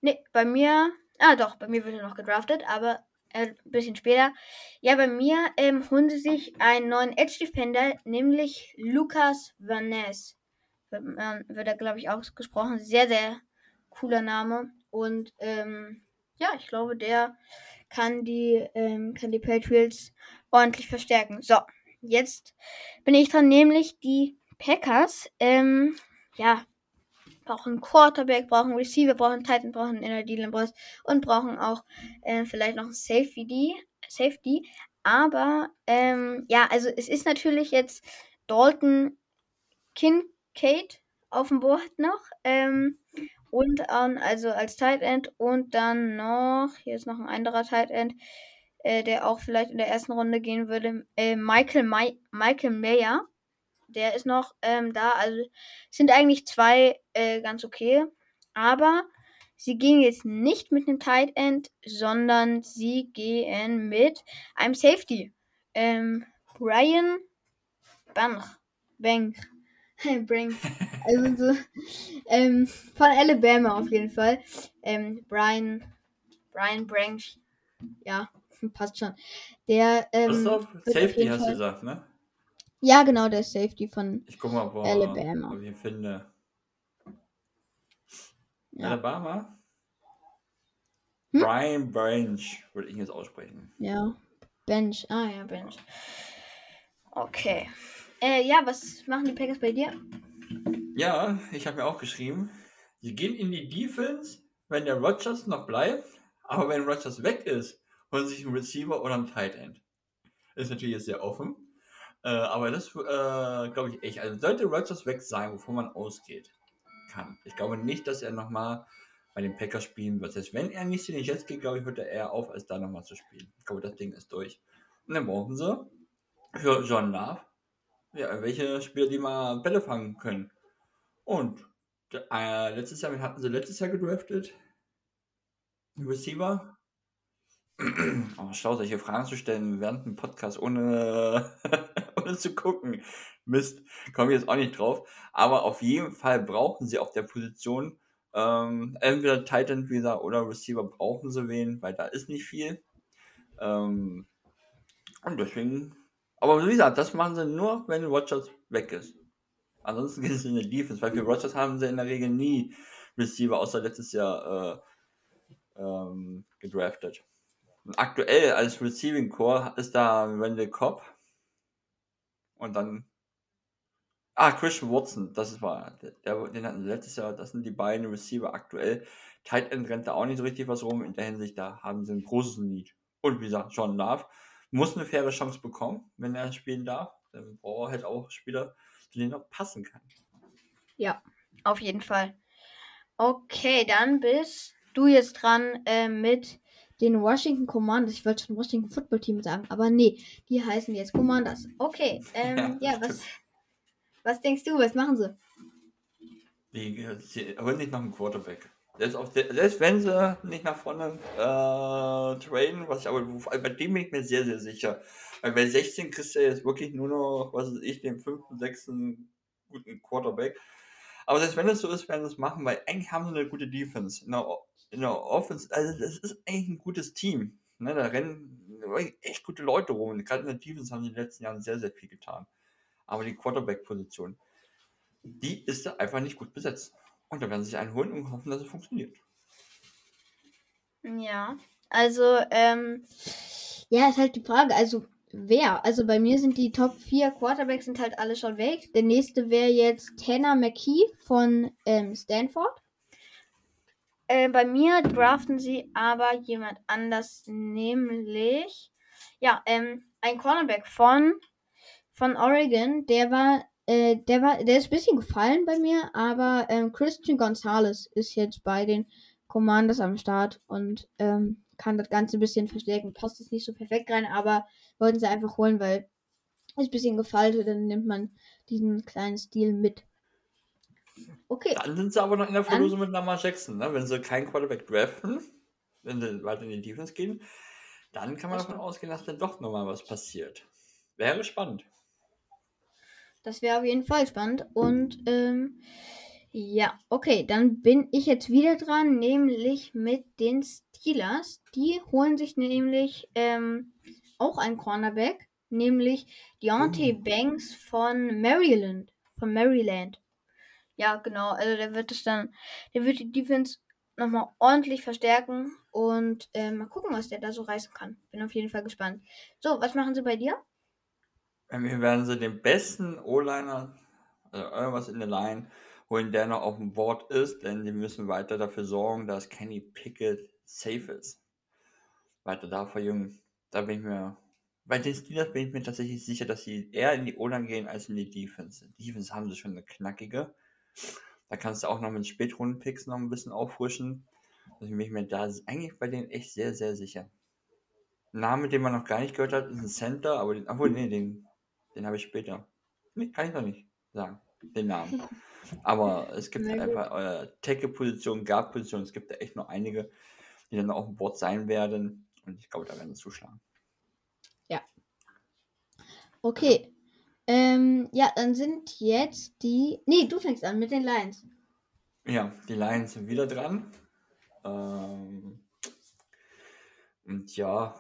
Ne, bei mir, ah doch, bei mir wird er noch gedraftet, aber äh, ein bisschen später. Ja, bei mir ähm, holen sie sich einen neuen Edge Defender, nämlich Lukas Vaness. Wird, äh, wird er, glaube ich, ausgesprochen. Sehr, sehr cooler Name. Und ähm, ja, ich glaube, der kann die, ähm, kann die Patriots ordentlich verstärken. So, jetzt bin ich dran, nämlich die Packers. Ähm, ja, brauchen Quarterback, brauchen Receiver, brauchen Titan, brauchen Inner Boss und brauchen auch äh, vielleicht noch einen Safety. Safety. Aber ähm, ja, also es ist natürlich jetzt Dalton Kincaid auf dem Board noch. Ähm, und an, also als Tight End und dann noch, hier ist noch ein anderer Tight End, äh, der auch vielleicht in der ersten Runde gehen würde, äh, Michael, Michael Mayer. Der ist noch ähm, da, also sind eigentlich zwei äh, ganz okay, aber sie gehen jetzt nicht mit einem Tight End, sondern sie gehen mit einem Safety. Ähm, Brian Banch. Banch. Bring. Also so, ähm, von Alabama auf jeden Fall. Ähm, Brian, Brian Branch. Ja, passt schon. Der, ähm, Safety hast du gesagt, ne? Ja, genau, der Safety von ich guck mal, wo, Alabama. Ich ihn finde. Ja. Alabama? Hm? Brian Branch, würde ich jetzt aussprechen. Ja, Bench. Ah ja, Bench. Okay. Äh, ja, was machen die Packers bei dir? Ja, ich habe mir auch geschrieben, sie gehen in die Defense, wenn der Rogers noch bleibt, aber wenn Rogers weg ist, holen sie sich einen Receiver oder einen Tight End. Ist natürlich jetzt sehr offen, äh, aber das äh, glaube ich echt. Also sollte Rogers weg sein, wovon man ausgeht, kann. Ich glaube nicht, dass er nochmal bei den Packers spielen wird. Selbst wenn er nicht zu den Jets geht, glaube ich, hört er eher auf, als da nochmal zu spielen. Ich glaube, das Ding ist durch. Und dann brauchen sie für John Love ja, welche Spieler, die mal Bälle fangen können. Und äh, letztes Jahr, wen hatten sie letztes Jahr gedraftet? Receiver? Oh, schlau, solche Fragen zu stellen während dem Podcast, ohne, ohne zu gucken. Mist, komme ich jetzt auch nicht drauf. Aber auf jeden Fall brauchen sie auf der Position ähm, entweder Titan wieder oder Receiver brauchen sie wen, weil da ist nicht viel. Ähm, und deswegen, aber wie gesagt, das machen sie nur, wenn Rogers weg ist. Ansonsten geht es in der Defense, weil für Rogers haben sie in der Regel nie Receiver außer letztes Jahr äh, ähm, gedraftet. Und aktuell als Receiving Core ist da Randall Cobb und dann Ah, Christian Watson, das war, der, den hatten sie letztes Jahr, das sind die beiden Receiver aktuell. Tight End rennt da auch nicht so richtig was rum. In der Hinsicht, da haben sie ein großes Need. Und wie gesagt, John Love muss eine faire Chance bekommen, wenn er spielen darf. Dann braucht er halt auch Spieler, zu denen er passen kann. Ja, auf jeden Fall. Okay, dann bist du jetzt dran äh, mit den Washington Commanders. Ich wollte schon Washington Football Team sagen, aber nee, die heißen jetzt Commanders. Okay, ähm, ja, ja was, was denkst du, was machen sie? Die, sie holen nicht noch einen Quarterback. Selbst, der, selbst wenn sie nicht nach vorne äh, traden, was ich aber bei dem bin ich mir sehr, sehr sicher. Weil bei 16 kriegst du jetzt wirklich nur noch, was weiß ich, den fünften, sechsten guten Quarterback. Aber selbst wenn es so ist, werden sie es machen, weil eigentlich haben sie eine gute Defense. In der, in der Offense, also das ist eigentlich ein gutes Team. Ne, da rennen echt gute Leute rum. Gerade in der Defense haben sie in den letzten Jahren sehr, sehr viel getan. Aber die Quarterback-Position, die ist da einfach nicht gut besetzt. Und da werden sie sich einen holen und hoffen, dass es funktioniert. Ja, also, ähm, ja, ist halt die Frage, also wer? Also bei mir sind die Top 4 Quarterbacks sind halt alle schon weg. Der nächste wäre jetzt Tanner McKee von ähm, Stanford. Äh, bei mir draften sie aber jemand anders, nämlich ja, ähm, ein Cornerback von von Oregon, der war, äh, der war, der ist ein bisschen gefallen bei mir, aber ähm, Christian Gonzalez ist jetzt bei den Commanders am Start und ähm, kann das Ganze ein bisschen verstärken. Passt jetzt nicht so perfekt rein, aber wollten sie einfach holen, weil es ein bisschen gefaltet, dann nimmt man diesen kleinen Stil mit. Okay. Dann sind sie aber noch in der Verlosung mit Lamar Jackson, ne? Wenn sie keinen Quarterback draften, wenn sie weiter in die Defense gehen, dann kann man davon ausgehen, dass dann doch nochmal was passiert. Wäre spannend. Das wäre auf jeden Fall spannend. Und ähm, ja, okay, dann bin ich jetzt wieder dran, nämlich mit den Steelers. Die holen sich nämlich ähm, auch einen Cornerback, nämlich Deontay mhm. Banks von Maryland. Von Maryland. Ja, genau. Also der wird es dann, der wird die Defense nochmal ordentlich verstärken und äh, mal gucken, was der da so reißen kann. Bin auf jeden Fall gespannt. So, was machen sie bei dir? Wir werden sie den besten O-Liner, also irgendwas in der Line, holen, der noch auf dem Board ist, denn sie müssen weiter dafür sorgen, dass Kenny Pickett safe ist. Weiter da verjüngen. Da bin ich mir. Bei den Steelers bin ich mir tatsächlich sicher, dass sie eher in die O-Line gehen als in die Defense. Die Defense haben sie schon eine knackige. Da kannst du auch noch mit Spätrunden-Picks noch ein bisschen auffrischen. Also bin ich mir da eigentlich bei denen echt sehr, sehr sicher. Name, den man noch gar nicht gehört hat, ist ein Center, aber den, obwohl, nee, den den habe ich später. Nee, kann ich noch nicht sagen, den Namen. Aber es gibt einfach äh, Tackle-Positionen, Guard-Positionen, es gibt da echt noch einige, die dann auf dem Board sein werden. Und ich glaube, da werden sie zuschlagen. Ja. Okay. Ähm, ja, dann sind jetzt die. Nee, du fängst an mit den Lions. Ja, die Lions sind wieder dran. Ähm, und ja,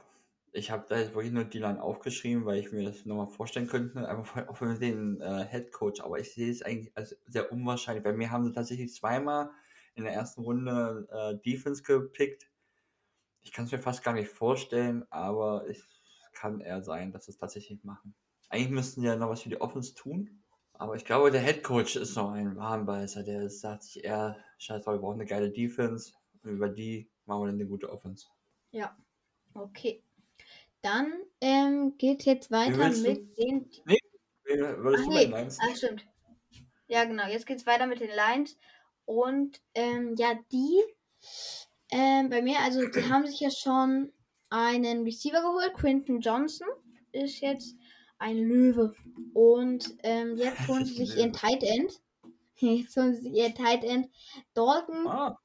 ich habe da jetzt wirklich nur die Line aufgeschrieben, weil ich mir das nochmal vorstellen könnte, einfach auch für den äh, Head Coach. Aber ich sehe es eigentlich als sehr unwahrscheinlich. Bei mir haben sie tatsächlich zweimal in der ersten Runde äh, Defense gepickt. Ich kann es mir fast gar nicht vorstellen, aber es kann eher sein, dass sie es tatsächlich machen. Eigentlich müssten sie ja noch was für die Offense tun. Aber ich glaube, der Head Coach ist noch ein Warnbeißer. Der sagt sich eher, scheiße, wir brauchen eine geile Defense. Und über die machen wir dann eine gute Offense. Ja, okay. Dann ähm, geht jetzt weiter mit den. Nee, würdest Ach, nee. Lines? Ach, stimmt. Ja, genau. Jetzt geht es weiter mit den Lines. Und ähm, ja, die ähm, bei mir, also die haben sich ja schon einen Receiver geholt. Quinton Johnson ist jetzt ein Löwe. Und ähm, jetzt holen sie sich ihren Tight End. Jetzt holen sie sich ihren Tight End. Dalton. Ah.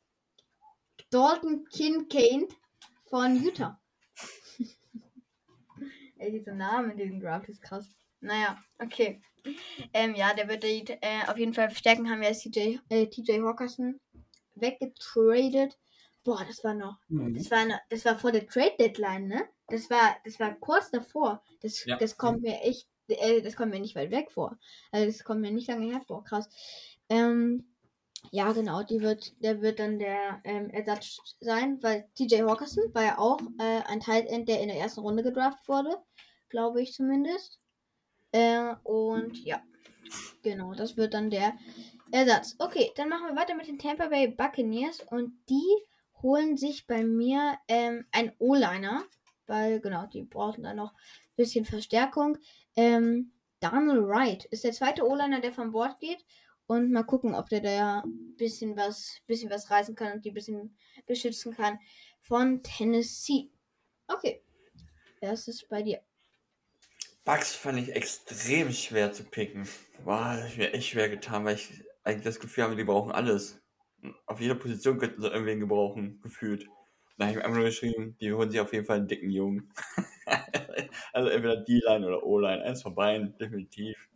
Dalton Kincaid von Utah. Ey, diese Namen in diesem Draft ist krass. Naja, okay. Ähm, ja, der wird die, äh, auf jeden Fall verstärken. Haben wir als TJ, äh, TJ Hawkinson weggetradet. Boah, das war noch. Mhm. Das war, noch, das war vor der Trade Deadline, ne? Das war, das war kurz davor. Das, Ja. das kommt mir echt, äh, das kommt mir nicht weit weg vor. Also das kommt mir nicht lange her vor. Krass. Ähm, ja, genau, die wird, der wird dann der ähm, Ersatz sein, weil TJ Hawkinson war ja auch äh, ein Tight End, der in der ersten Runde gedraft wurde, glaube ich zumindest. Äh, und ja, genau, das wird dann der Ersatz. Okay, dann machen wir weiter mit den Tampa Bay Buccaneers und die holen sich bei mir ähm, einen O-Liner, weil genau, die brauchen dann noch ein bisschen Verstärkung. Ähm, Daniel Wright ist der zweite O-Liner, der von Bord geht. Und mal gucken, ob der da ein bisschen was, bisschen was reißen kann und die ein bisschen beschützen kann von Tennessee. Okay. Das ist bei dir. Bugs fand ich extrem schwer zu picken. War das mir echt schwer getan, weil ich eigentlich das Gefühl habe, die brauchen alles. Auf jeder Position könnten sie irgendwen gebrauchen, gefühlt. Da habe ich mir einfach nur geschrieben, die holen sich auf jeden Fall einen dicken Jungen. also entweder D-Line oder O-Line, eins von beiden, definitiv.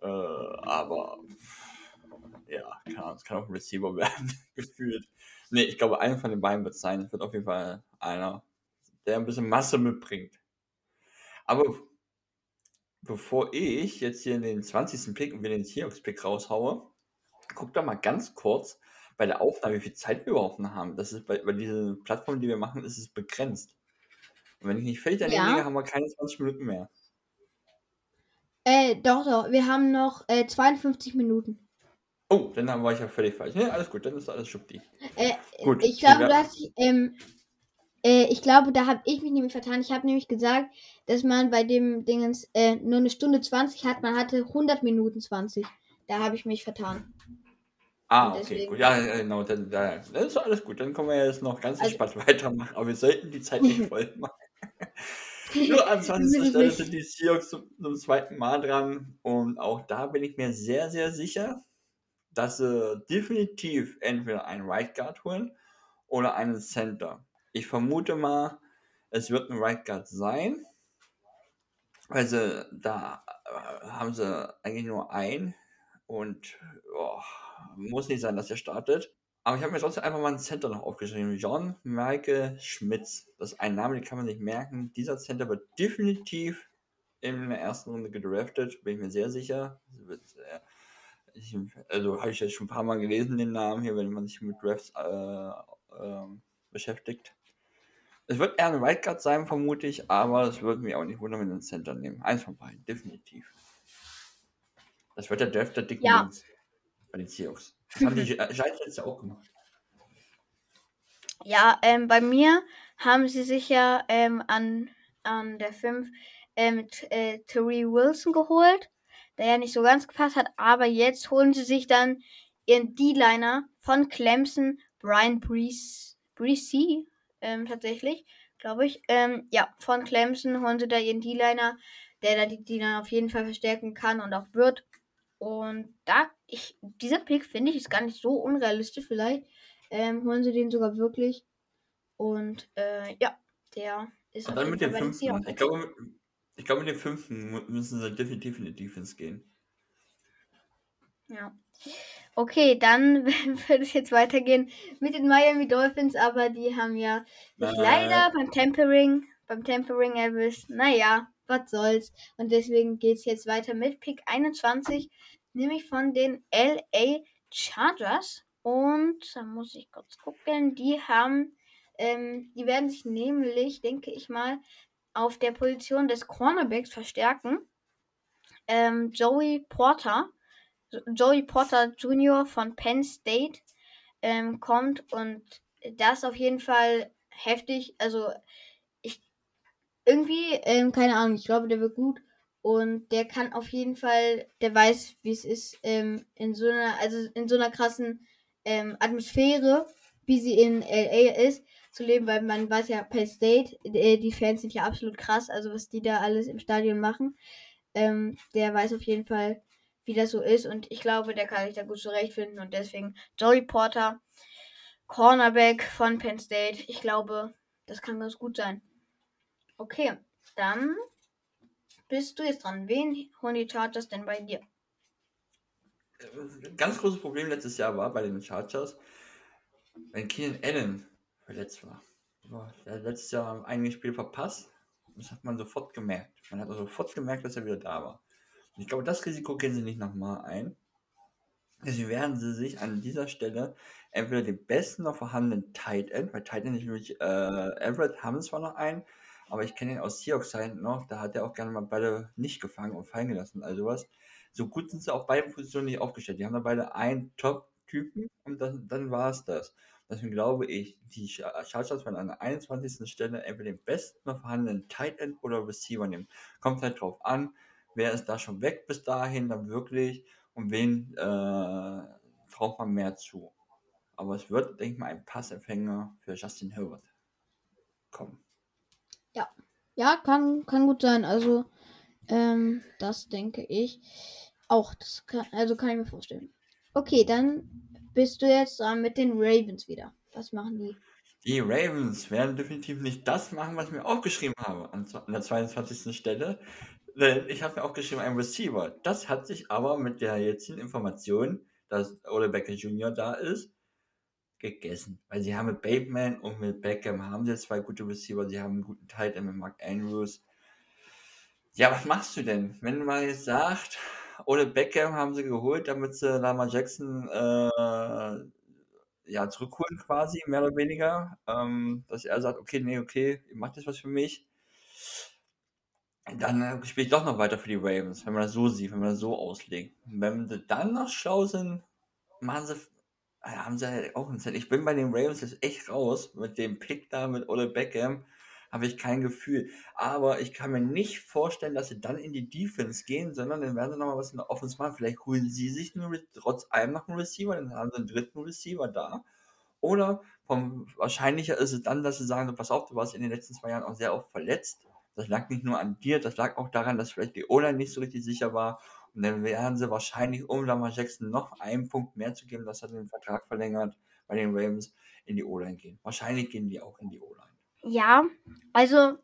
Äh, aber ja, keine Ahnung, es kann auch ein Receiver werden, gefühlt. Nee, ich glaube, einer von den beiden wird es sein. Es wird auf jeden Fall einer, der ein bisschen Masse mitbringt. Aber bevor ich jetzt hier in den 20. Pick und wieder den Seahawks-Pick raushaue, guck doch mal ganz kurz bei der Aufnahme, wie viel Zeit wir überhaupt noch haben. Das ist bei, bei dieser Plattform, die wir machen, ist es begrenzt. Und wenn ich nicht völlig daneben Ja. liege, haben wir keine 20 Minuten mehr. Äh, doch, doch. Wir haben noch äh, 52 Minuten. Oh, dann war ich ja völlig falsch. Ne, alles gut, dann ist alles schuppi. Äh, Gut, ich glaube, du hast, ähm, äh, ich glaube, da habe ich mich nämlich vertan. Ich habe nämlich gesagt, dass man bei dem Dingens äh, nur eine Stunde 20 hat. Man hatte 100 Minuten 20. Da habe ich mich vertan. Ah, okay, gut. Ja, ja, genau, dann, da, das ist alles gut. Dann können wir jetzt noch ganz Also- entspannt weitermachen. Aber wir sollten die Zeit nicht voll machen. Nur an 20. Müssen Stelle sind die Seahawks zum, zum zweiten Mal dran. Und auch da bin ich mir sehr, sehr sicher, dass sie definitiv entweder einen Right Guard holen oder einen Center. Ich vermute mal, es wird ein Right Guard sein. Weil sie, da äh, haben sie eigentlich nur einen. Und oh, muss nicht sein, dass er startet. Aber ich habe mir trotzdem einfach mal einen Center noch aufgeschrieben. John Michael Schmitz. Das ist ein Name, den kann man sich merken. Dieser Center wird definitiv in der ersten Runde gedraftet. Bin ich mir sehr sicher. Äh, ich, also habe ich jetzt schon ein paar Mal gelesen, den Namen hier, wenn man sich mit Drafts äh, ähm, beschäftigt. Es wird eher ein Right Guard sein, vermute ich, aber es würde mich auch nicht wundern, wenn wir einen Center nehmen. Eins von beiden, definitiv. Das wird der Draft der dicken Ja. Jungs bei den Seahawks. Das haben die Gi- Giants jetzt ja auch gemacht. Ja, ähm, bei mir haben sie sich ja ähm, an, an der 5 ähm, äh, Terry Wilson geholt, der ja nicht so ganz gepasst hat, aber jetzt holen sie sich dann ihren D-Liner von Clemson, Brian Brees, Breesy, ähm, tatsächlich, glaube ich. Ähm, ja, von Clemson holen sie da ihren D-Liner, der da die D-Liner auf jeden Fall verstärken kann und auch wird. Und da, ich, dieser Pick finde ich ist gar nicht so unrealistisch vielleicht. Ähm, holen sie den sogar wirklich. Und äh, ja, der ist Und dann mit dem fünften. Ich glaube, mit- ich glaube, mit dem fünften müssen sie definitiv in die Defense gehen. Ja. Okay, dann würde es jetzt weitergehen mit den Miami Dolphins, aber die haben ja sich Äh. leider beim Tempering, beim Tempering erwischt. Naja, was soll's. Und deswegen geht es jetzt weiter mit Pick 21, nämlich von den LA Chargers. Und da muss ich kurz gucken, die haben, ähm, die werden sich nämlich, denke ich mal, auf der Position des Cornerbacks verstärken. Ähm, Joey Porter. Joey Porter Jr. von Penn State ähm, kommt und das auf jeden Fall heftig. Also ich irgendwie, ähm, keine Ahnung, ich glaube, der wird gut und der kann auf jeden Fall, der weiß, wie es ist, ähm, in so einer, also in so einer krassen ähm, Atmosphäre, wie sie in LA ist, zu leben, weil man weiß ja, Penn State, äh, die Fans sind ja absolut krass, also was die da alles im Stadion machen. Ähm, der weiß auf jeden Fall, wie das so ist und ich glaube, der kann sich da gut zurechtfinden und deswegen Joey Porter Cornerback von Penn State. Ich glaube, das kann ganz gut sein. Okay, dann bist du jetzt dran. Wen holen die Chargers denn bei dir? Ganz großes Problem letztes Jahr war bei den Chargers, wenn Keenan Allen verletzt war. Er letztes Jahr einige Spiele verpasst. Das hat man sofort gemerkt. Man hat sofort gemerkt, dass er wieder da war. Und ich glaube, das Risiko gehen sie nicht nochmal ein. Deswegen werden sie sich an dieser Stelle entweder den besten noch vorhandenen Tight End, weil Tight End ist nämlich, äh, Everett haben zwar noch einen, aber ich kenne ihn aus Seahawks Zeiten noch, da hat er auch gerne mal beide nicht gefangen und fallen gelassen, also was. So gut sind sie auf beiden Positionen nicht aufgestellt. Die haben da beide einen Top-Typen und dann, dann war es das. Deswegen glaube ich, die Chargers werden an der 21. Stelle entweder den besten noch vorhandenen Tight End oder Receiver nehmen. Kommt halt drauf an, wer ist da schon weg bis dahin dann wirklich und wen äh, traut man mehr zu. Aber es wird, denke ich mal, ein Passempfänger für Justin Herbert kommen. Ja, ja, kann, kann gut sein. Also, ähm, das denke ich auch. Das kann, also kann ich mir vorstellen. Okay, dann bist du jetzt dran mit den Ravens wieder. Was machen die? Die Ravens werden definitiv nicht das machen, was ich mir aufgeschrieben habe an, an der 22. Stelle. Ich habe mir auch geschrieben, ein Receiver. Das hat sich aber mit der jetzigen Information, dass Ole Becker Jr. da ist, gegessen. Weil sie haben mit Bateman und mit Beckham haben sie zwei gute Receiver, sie haben einen guten Tight mit Mark Andrews. Ja, was machst du denn? Wenn man jetzt sagt, Ole Beckham haben sie geholt, damit sie Lama Jackson äh, ja, zurückholen quasi, mehr oder weniger. Ähm, dass er sagt, okay, nee, okay, ihr macht jetzt was für mich dann äh, spiele ich doch noch weiter für die Ravens, wenn man das so sieht, wenn man das so auslegt. Wenn sie dann noch schlau sind, machen sie, äh, haben sie halt auch ein Zeit. Ich bin bei den Ravens jetzt echt raus. Mit dem Pick da, mit Ole Beckham, habe ich kein Gefühl. Aber ich kann mir nicht vorstellen, dass sie dann in die Defense gehen, sondern dann werden sie nochmal was in der Offense machen. Vielleicht holen sie sich nur, trotz allem noch einen Receiver, dann haben sie einen dritten Receiver da. Oder vom, wahrscheinlicher ist es dann, dass sie sagen, so, pass auf, du warst in den letzten zwei Jahren auch sehr oft verletzt das lag nicht nur an dir, das lag auch daran, dass vielleicht die O-Line nicht so richtig sicher war. Dann werden sie wahrscheinlich, um Lamar Jackson noch einen Punkt mehr zu geben, dass er den Vertrag verlängert, bei den Ravens in die O-Line gehen. Wahrscheinlich gehen die auch in die O-Line. Ja, also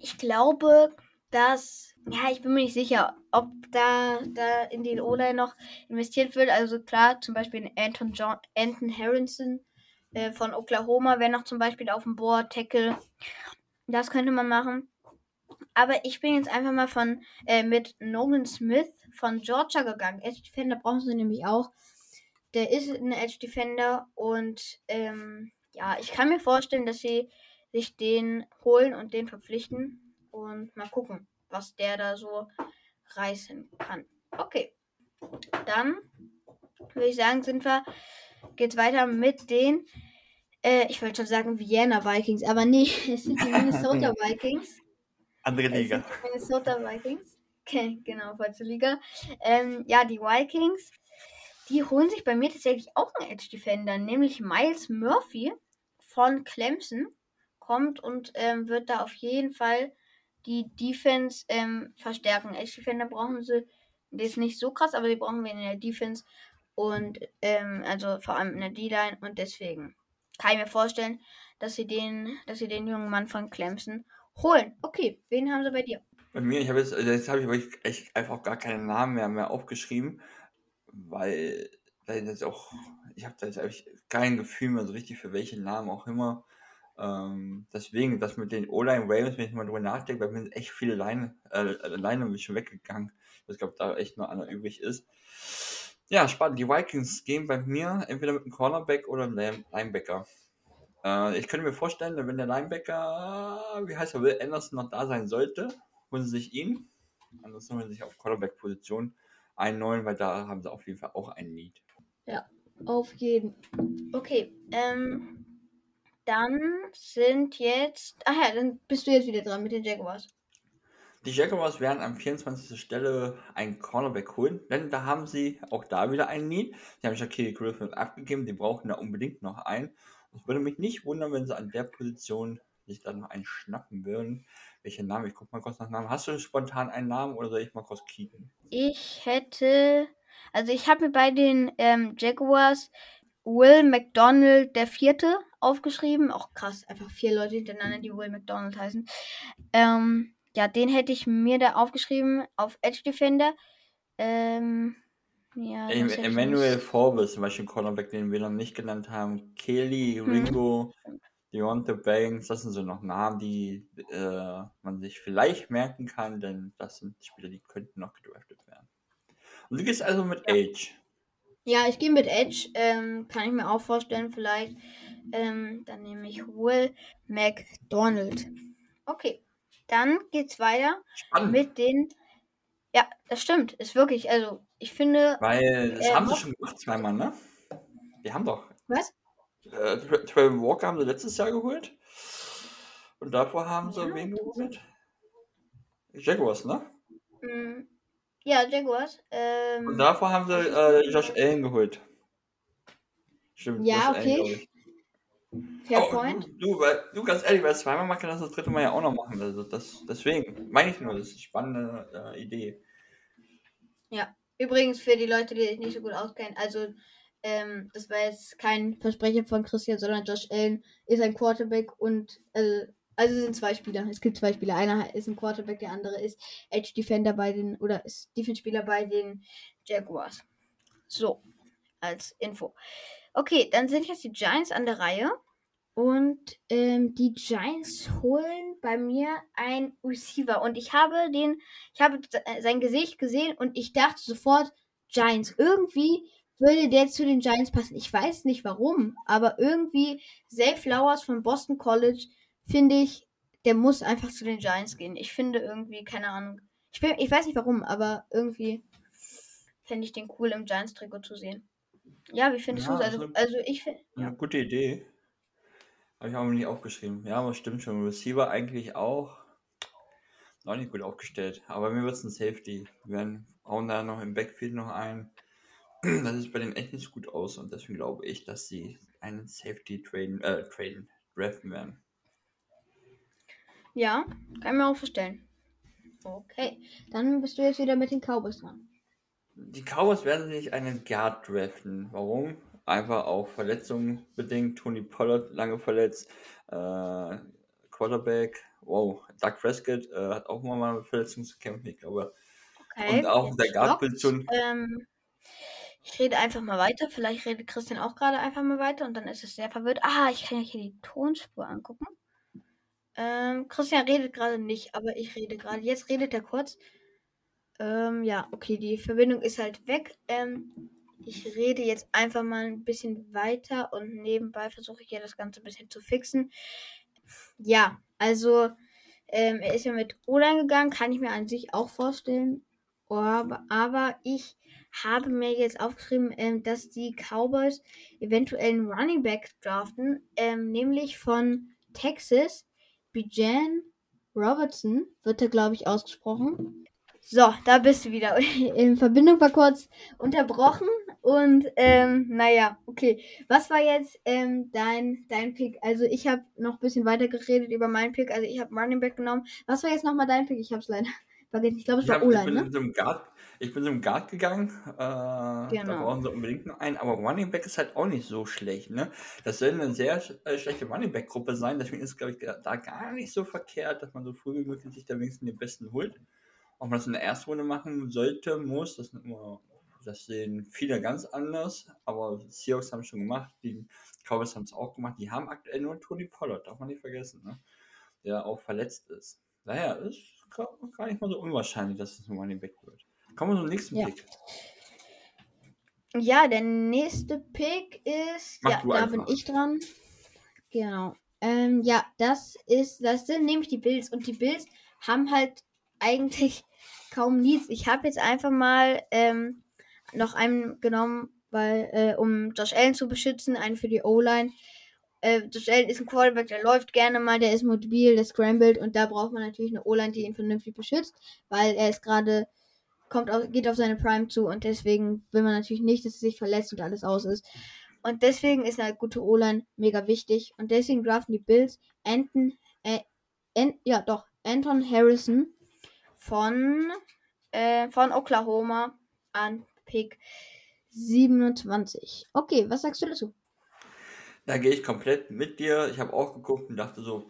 ich glaube, dass, ja, ich bin mir nicht sicher, ob da, da in die O-Line noch investiert wird. Also klar, zum Beispiel in Anton, John, Anton Harrison äh, von Oklahoma wäre noch zum Beispiel auf dem Board, Tackle. Das könnte man machen. Aber ich bin jetzt einfach mal von äh, mit Nolan Smith von Georgia gegangen. Edge Defender brauchen sie nämlich auch. Der ist ein Edge Defender und ähm, ja, ich kann mir vorstellen, dass sie sich den holen und den verpflichten und mal gucken, was der da so reißen kann. Okay, dann würde ich sagen, sind wir geht's weiter mit den äh, ich wollte schon sagen Vienna Vikings, aber nee, es sind die Minnesota Vikings. Andere Liga. die Minnesota Vikings. Okay, genau, falsche Liga. Ähm, ja, die Vikings, die holen sich bei mir tatsächlich auch einen Edge Defender, nämlich Miles Murphy von Clemson kommt und ähm, wird da auf jeden Fall die Defense ähm, verstärken. Edge Defender brauchen sie, das ist nicht so krass, aber die brauchen wir in der Defense und ähm, also vor allem in der D-Line und deswegen kann ich mir vorstellen, dass sie den, dass sie den jungen Mann von Clemson holen. Okay, wen haben sie bei dir? Bei mir, ich habe jetzt, also jetzt habe ich echt einfach gar keinen Namen mehr, mehr aufgeschrieben, weil da jetzt auch, ich habe da jetzt eigentlich kein Gefühl mehr so richtig für welchen Namen auch immer. Ähm, deswegen, das mit den O-Line Ravens, wenn ich mal drüber nachdenke, bei mir sind echt viele Line, äh, schon weggegangen. Ich glaube, da echt nur einer übrig ist. Ja, spannend. Die Vikings gehen bei mir entweder mit einem Cornerback oder einem Linebacker. Äh, ich könnte mir vorstellen, wenn der Linebacker, wie heißt er, Will Anderson noch da sein sollte, holen sie sich ihn. Ansonsten holen sie sich auf Cornerback-Position einen neuen, weil da haben sie auf jeden Fall auch einen Need. Ja, auf jeden. Okay, ähm, dann sind jetzt, ach ja, dann bist du jetzt wieder dran mit den Jaguars. Die Jaguars werden an 24. Stelle einen Cornerback holen, denn da haben sie auch da wieder einen Need. Sie haben Shaquille Griffin abgegeben, die brauchen da unbedingt noch einen. Es würde mich nicht wundern, wenn sie an der Position sich dann noch einen schnappen würden. Welcher Name? Ich guck mal kurz nach Namen. Hast du spontan einen Namen oder soll ich mal kurz kicken? Ich hätte, also ich habe mir bei den ähm, Jaguars Will McDonald der Vierte aufgeschrieben. Auch krass, einfach vier Leute hintereinander, die Will McDonald heißen. Ähm, ja, den hätte ich mir da aufgeschrieben auf Edge Defender. Ähm, ja, Em- Emmanuel? Forbes, zum Beispiel Cornerback, den wir noch nicht genannt haben. Kelly, Mhm. Ringo, Deontay Banks, das sind so noch Namen, die äh, man sich vielleicht merken kann, denn das sind Spieler, die könnten noch gedraftet werden. Und du gehst also mit Age. Ja, ich gehe mit Edge. Ähm, kann ich mir auch vorstellen, vielleicht. Ähm, dann nehme ich Will McDonald. Okay, dann geht's weiter Spannend, mit den. Ja, das stimmt. Ist wirklich. Also, ich finde. weil das äh, haben sie schon gemacht zweimal, ne? Die haben doch. Was? Äh, Tra- Trevor Walker haben sie letztes Jahr geholt. Und davor haben sie Ja, wen geholt? Jaguars, ne? Mm, ja, Jaguars. Ähm, Und davor haben sie äh, Josh Allen geholt. Stimmt, Ja, Josh Allen, okay. ich. Fair Oh, Point. Du, du, weil, du, ganz ehrlich, weil zweimal machen kann das das dritte Mal ja auch noch machen. Also das, deswegen meine ich nur, das ist eine spannende äh, Idee. Übrigens für die Leute, die sich nicht so gut auskennen, also ähm, das war jetzt kein Versprechen von Christian, sondern Josh Allen ist ein Quarterback und also, also es sind zwei Spieler. Es gibt zwei Spieler. Einer ist ein Quarterback, der andere ist Edge Defender bei den oder ist Defense Spieler bei den Jaguars. So als Info. Okay, dann sind jetzt die Giants an der Reihe. Und ähm, die Giants holen bei mir ein Receiver. Und ich habe den, ich habe äh, sein Gesicht gesehen und ich dachte sofort, Giants. Irgendwie würde der zu den Giants passen. Ich weiß nicht warum, aber irgendwie Zay Flowers von Boston College finde ich, der muss einfach zu den Giants gehen. Ich finde irgendwie, keine Ahnung. Ich, bin, ich weiß nicht warum, aber irgendwie fände ich den cool im Giants-Trikot zu sehen. Ja, wie findest Ja, du es? Also, also- also ich finde. Eine gute Idee. Habe ich auch nicht aufgeschrieben. Ja, aber stimmt schon. Receiver eigentlich auch. Noch nicht gut aufgestellt. Aber mir wird es ein Safety. Wir werden, hauen da noch im Backfield noch ein. Das sieht bei denen echt nicht so gut aus. Und deswegen glaube ich, dass sie einen Safety traden, äh, traden, draften werden. Ja, kann ich mir auch vorstellen. Okay, dann bist du jetzt wieder mit den Cowboys dran. Die Cowboys werden sich einen Guard draften. Warum? Einfach auch Verletzungen bedingt. Tony Pollard lange verletzt. Äh, Quarterback. Wow, Doug Prescott äh, hat auch mal mit Verletzungen zu kämpfen, ich glaube. Okay. Und auch der. Guard-Position. Ähm, ich rede einfach mal weiter. Vielleicht redet Christian auch gerade einfach mal weiter und dann ist es sehr verwirrt. Ah, ich kann ja hier die Tonspur angucken. Ähm, Christian redet gerade nicht, aber ich rede gerade. Jetzt redet er kurz. Ähm, ja, okay, die Verbindung ist halt weg. Ähm, ich rede jetzt einfach mal ein bisschen weiter und nebenbei versuche ich ja das Ganze ein bisschen zu fixen. Ja, also ähm, er ist ja mit O-Line gegangen, kann ich mir an sich auch vorstellen. Aber, aber ich habe mir jetzt aufgeschrieben, ähm, dass die Cowboys eventuell einen Running Back draften, ähm, nämlich von Texas, Bijan Robertson, wird er, glaube ich, ausgesprochen. So, da bist du wieder. In Verbindung war kurz unterbrochen und ähm, naja, okay. Was war jetzt ähm, dein, dein Pick? Also ich habe noch ein bisschen weiter geredet über meinen Pick. Also ich habe Running Back genommen. Was war jetzt nochmal dein Pick? Ich habe es leider vergessen. Ich glaube, es Ich, war hab, ich, O-Line, bin ne? in so einem Guard, ich bin so einem Guard gegangen. Äh, Da Genau. brauchen sie unbedingt noch einen. Aber Running Back ist halt auch nicht so schlecht. Ne? Das soll eine sehr äh, schlechte Running Back-Gruppe sein. Deswegen ist es, glaube ich, da gar nicht so verkehrt, dass man so früh wie möglich sich da wenigstens den Besten holt. Ob man das in der ersten Runde machen sollte, muss, das, sind immer, das sehen viele ganz anders. Aber Seahawks haben es schon gemacht. Die Cowboys haben es auch gemacht. Die haben aktuell nur Tony Pollard, darf man nicht vergessen. Ne? Der auch verletzt ist. Daher ist gar gar nicht mal so unwahrscheinlich, dass es ein Running Back wird. Kommen wir zum nächsten Ja. Pick. Ja, der nächste Pick ist. Mach ja, da einfach. bin ich dran. Genau. Ähm, ja, das ist. Das sind nämlich die Bills. Und die Bills haben halt eigentlich kaum Needs. Ich habe jetzt einfach mal ähm, noch einen genommen, weil, äh, um Josh Allen zu beschützen, einen für die O-Line. Äh, Josh Allen ist ein Quarterback, der läuft gerne mal, der ist mobil, der scrambled und da braucht man natürlich eine O-Line, die ihn vernünftig beschützt, weil er ist gerade kommt auf, geht auf seine Prime zu und deswegen will man natürlich nicht, dass er sich verletzt und alles aus ist. Und deswegen ist eine gute O-Line mega wichtig und deswegen draften die Bills Anton, äh, An, ja doch, Anton Harrison von, äh, von Oklahoma an Pick 27. Okay, was sagst du dazu? Da gehe ich komplett mit dir. Ich habe auch geguckt und dachte so,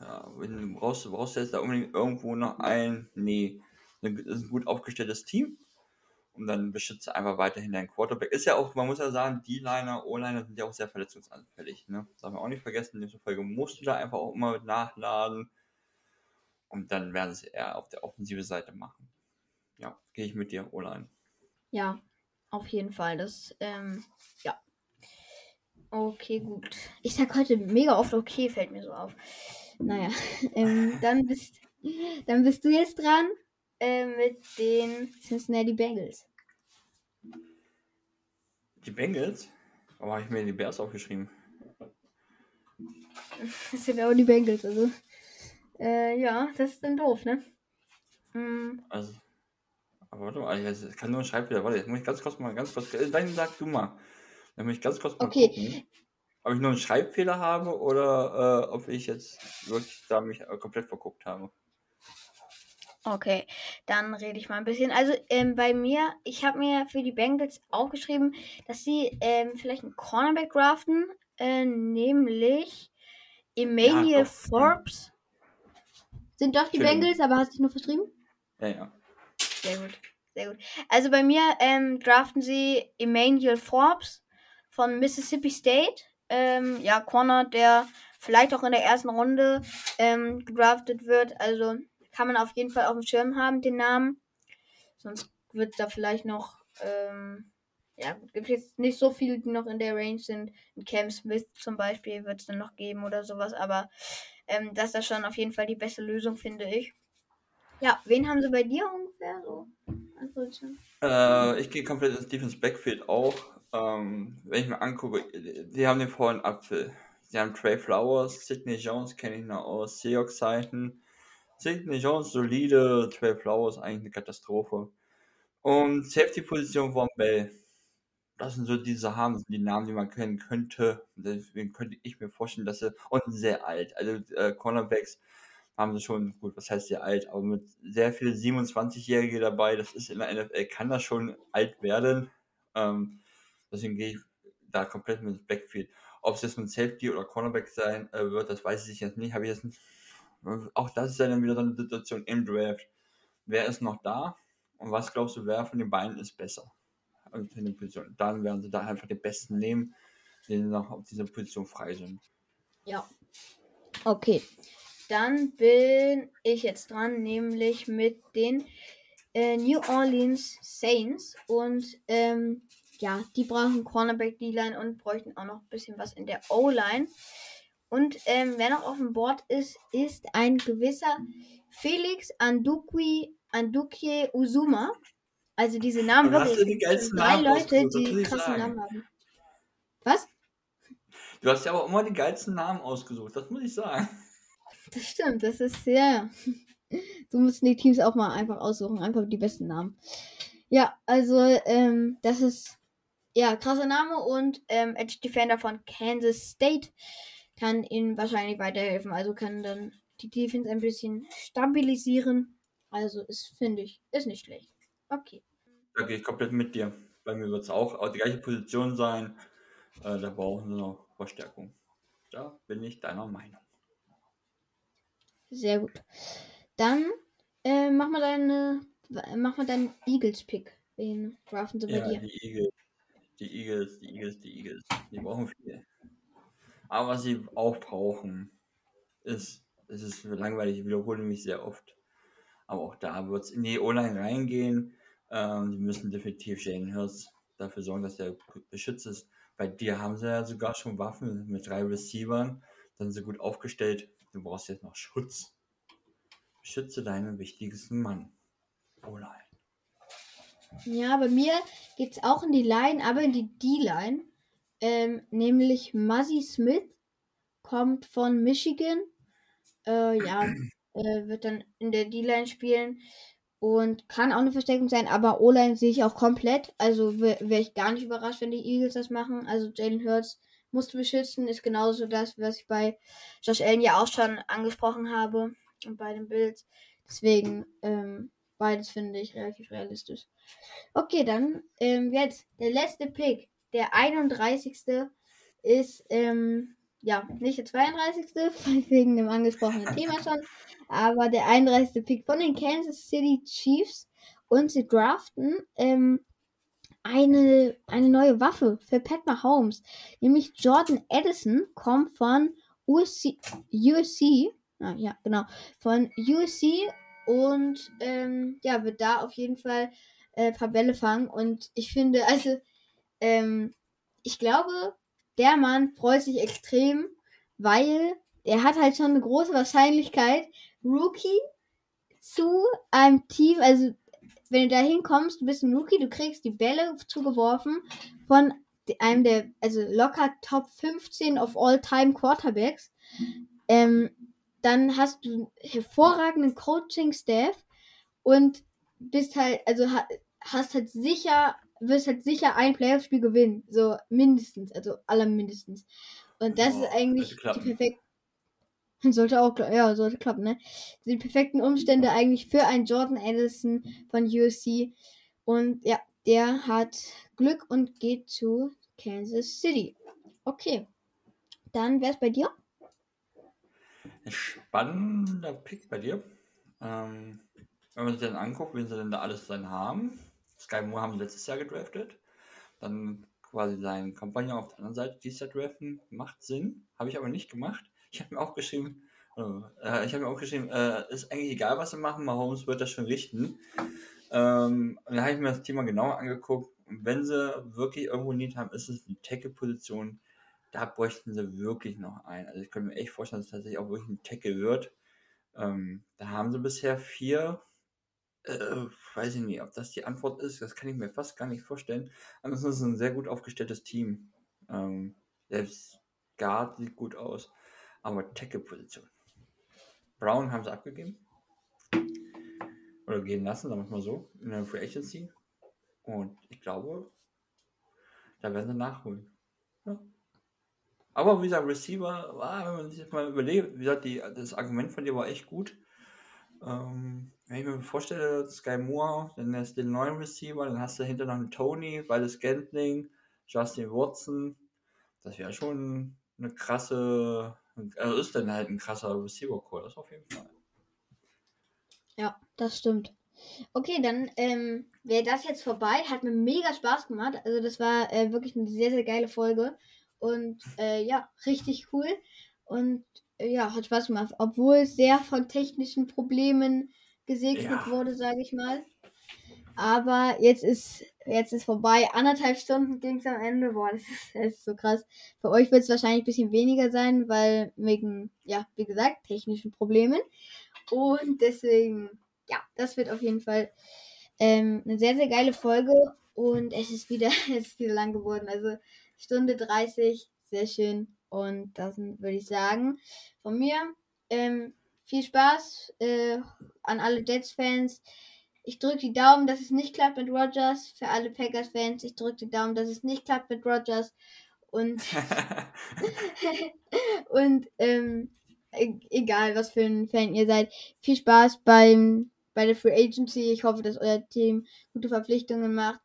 ja, wenn du brauchst, du jetzt da unbedingt irgendwo noch ein. Nee, das ist ein gut aufgestelltes Team. Und dann beschütze einfach weiterhin deinen Quarterback. Ist ja auch, man muss ja sagen, die Liner, O-Liner sind ja auch sehr verletzungsanfällig. Ne? Das darf man auch nicht vergessen. In dieser Folge musst du da einfach auch immer nachladen. Und dann werden sie eher auf der offensive Seite machen. Ja, gehe ich mit dir, O-Line. Ja, auf jeden Fall. Das, ähm, ja. Okay, gut. Ich sag heute mega oft okay, fällt mir so auf. Naja, ähm, dann, bist, dann bist du jetzt dran äh, mit den Cincinnati Bengals. Die Bengals? Warum habe ich mir die Bears aufgeschrieben? Das sind auch die Bengals, also. Äh, ja, das ist dann doof, ne? Mm. Also, aber warte mal, ich kann nur ein Schreibfehler. Warte, jetzt muss ich ganz kurz mal, ganz kurz, äh, dann sag du mal. Dann muss ich ganz kurz mal okay. gucken, ob ich nur einen Schreibfehler habe oder äh, ob ich jetzt wirklich da mich äh, komplett verguckt habe. Okay, dann rede ich mal ein bisschen. Also ähm, bei mir, ich habe mir für die Bengals aufgeschrieben, dass sie ähm, vielleicht einen Cornerback draften, äh, nämlich Emmanuel ja, Forbes. Sind doch die Bengals, aber hast du dich nur verschrieben? Ja, ja. Sehr gut, sehr gut. Also bei mir ähm, draften sie Emmanuel Forbes von Mississippi State. Ähm, ja, Corner, der vielleicht auch in der ersten Runde ähm, gedraftet wird. Also kann man auf jeden Fall auf dem Schirm haben, den Namen. Sonst wird da vielleicht noch, ähm, ja, gibt jetzt nicht so viele, die noch in der Range sind. Cam Smith zum Beispiel wird es dann noch geben oder sowas, aber ähm, das ist schon auf jeden Fall die beste Lösung, finde ich. Ja, wen haben sie bei dir ungefähr so? Äh, ich gehe komplett ins Defense Backfield auch. Ähm, wenn ich mir angucke, die haben den vollen Apfel. Sie haben Trey Flowers, Sidney Jones kenne ich noch aus Seahawks-Zeiten. Sidney Jones solide, Trey Flowers eigentlich eine Katastrophe. Und Safety-Position von Bell das sind so diese Haben, die Namen, die man kennen könnte. Deswegen könnte ich mir vorstellen, dass sie, und sehr alt, also äh, Cornerbacks haben sie schon, gut, was heißt sehr alt, aber mit sehr vielen 27-Jährige dabei, das ist in der NFL, kann das schon alt werden. Ähm, deswegen gehe ich da komplett mit dem Backfield. Ob es jetzt mit Safety oder Cornerback sein äh, wird, das weiß ich jetzt nicht. Habe ich jetzt nicht. Auch das ist ja dann wieder so eine Situation im Draft. Wer ist noch da? Und was glaubst du, wer von den beiden ist besser? Position. Dann werden sie da einfach den Besten nehmen, die noch auf dieser Position frei sind. Ja. Okay. Dann bin ich jetzt dran, nämlich mit den äh, New Orleans Saints. Und ähm, ja, die brauchen Cornerback D-Line und bräuchten auch noch ein bisschen was in der O-Line. Und ähm, wer noch auf dem Board ist, ist ein gewisser Felix Andukwi, Andukie Uzuma. Also diese Namen wirklich. Hast du die geilsten drei Namen Leute, die krassen Namen haben. Was? Du hast ja aber immer die geilsten Namen ausgesucht, das muss ich sagen. Das stimmt, das ist ja. Du musst die Teams auch mal einfach aussuchen, einfach die besten Namen. Ja, also ähm, das ist ja krasser Name und ähm, Edge Defender von Kansas State kann ihnen wahrscheinlich weiterhelfen. Also kann dann die Defense ein bisschen stabilisieren. Also ist finde ich ist nicht schlecht. Okay. Da gehe ich komplett mit dir. Bei mir wird es auch die gleiche Position sein. Äh, da brauchen sie noch Verstärkung. Da bin ich deiner Meinung. Sehr gut. Dann äh, mach mal deine, mach mal deinen Eagles-Pick. Wen draften sie bei ja, dir? Die Eagles. Die Eagles, die Eagles, die Eagles. Die brauchen viel. Aber was sie auch brauchen, ist, es ist langweilig, ich wiederhole mich sehr oft. Aber auch da wird es in die O-Line reingehen. Ähm, die müssen definitiv Jane Hurts dafür sorgen, dass der beschützt ist. Bei dir haben sie ja sogar schon Waffen mit drei Receivern. Dann sind sie gut aufgestellt. Du brauchst jetzt noch Schutz. Beschütze deinen wichtigsten Mann. O-Line. Ja, bei mir geht es auch in die Line, aber in die D-Line. Ähm, nämlich Muzzy Smith kommt von Michigan. Äh, ja, äh, wird dann in der D-Line spielen. Und kann auch eine Verstärkung sein, aber O-Line sehe ich auch komplett. Also wäre ich gar nicht überrascht, wenn die Eagles das machen. Also Jalen Hurts musste beschützen, ist genauso das, was ich bei Josh Allen ja auch schon angesprochen habe und bei den Bills. Deswegen, ähm, beides finde ich relativ realistisch. Okay, dann ähm, jetzt der letzte Pick, der 31. ist, ähm, ja, nicht der 32. wegen dem angesprochenen Thema schon, aber der 31. Pick von den Kansas City Chiefs und sie draften ähm, eine, eine neue Waffe für Pat Mahomes, nämlich Jordan Edison kommt von USC, USC ah, ja, genau, von USC und ähm, ja, wird da auf jeden Fall äh, paar Bälle fangen. Und ich finde, also, ähm, ich glaube, der Mann freut sich extrem, weil er hat halt schon eine große Wahrscheinlichkeit, Rookie zu einem Team, also wenn du da hinkommst, du bist ein Rookie, du kriegst die Bälle zugeworfen von einem der, also locker Top 15 of All-Time Quarterbacks. Ähm, dann hast du hervorragenden Coaching-Staff und bist halt, also hast halt sicher, wirst halt sicher ein Playoff-Spiel gewinnen. So mindestens, also allermindestens. Und das oh, ist eigentlich die perfekte. Sollte auch, ja, sollte klappen, ne? Die perfekten Umstände eigentlich für einen Jordan Anderson von USC. Und ja, der hat Glück und geht zu Kansas City. Okay. Dann wär's bei dir? Spannender Pick bei dir. Ähm, wenn man sich dann anguckt, wen sie denn da alles dann haben, Sky Moore haben sie letztes Jahr gedraftet. Dann quasi seinen Kompagnon auf der anderen Seite dieses Jahr draften, macht Sinn. Habe ich aber nicht gemacht. Ich habe mir auch geschrieben, äh, ich habe mir auch geschrieben, äh, ist eigentlich egal, was sie machen, Mahomes wird das schon richten. Ähm, dann habe ich mir das Thema genauer angeguckt. Und wenn sie wirklich irgendwo Need haben, ist es die Tackle-Position. Da bräuchten sie wirklich noch einen. Also ich könnte mir echt vorstellen, dass es tatsächlich auch wirklich ein Tackle wird. Ähm, da haben sie bisher vier äh, weiß ich nicht, ob das die Antwort ist. Das kann ich mir fast gar nicht vorstellen. Ansonsten ist es ein sehr gut aufgestelltes Team. Ähm, selbst Guard sieht gut aus. Aber Tackle-Position. Brown haben sie abgegeben. Oder gehen lassen, sagen wir mal so. In der Free Agency. Und ich glaube, da werden sie nachholen. Ja. Aber wie gesagt, Receiver, ah, wenn man sich das mal überlegt, wie gesagt, die, das Argument von dir war echt gut. Ähm, wenn ich mir vorstelle, Sky Moore, dann hast du den neuen Receiver, dann hast du hinter noch einen Tony, beides Scantling, Justin Watson. Das wäre schon eine krasse, also ist dann halt ein krasser Receiver-Core, das auf jeden Fall. Ja, das stimmt. Okay, dann ähm, wäre das jetzt vorbei. Hat mir mega Spaß gemacht. Also das war äh, wirklich eine sehr, sehr geile Folge. Und äh, ja, richtig cool. Und äh, ja, hat Spaß gemacht. Obwohl es sehr von technischen Problemen gesegnet ja. wurde, sage ich mal. Aber jetzt ist jetzt ist vorbei. Anderthalb Stunden ging es am Ende. Boah, das ist, das ist so krass. Für euch wird es wahrscheinlich ein bisschen weniger sein, weil wegen, ja, wie gesagt, technischen Problemen. Und deswegen, ja, das wird auf jeden Fall ähm, eine sehr, sehr geile Folge. Und es ist wieder, es ist wieder lang geworden. Also Stunde 30, sehr schön. Und das würde ich sagen, von mir, ähm, viel Spaß äh, an alle Jets-Fans. Ich drücke die Daumen, dass es nicht klappt mit Rogers. Für alle Packers-Fans, ich drücke die Daumen, dass es nicht klappt mit Rogers. Und, und ähm, e-, egal, was für ein Fan ihr seid, viel Spaß beim, bei der Free Agency. Ich hoffe, dass euer Team gute Verpflichtungen macht.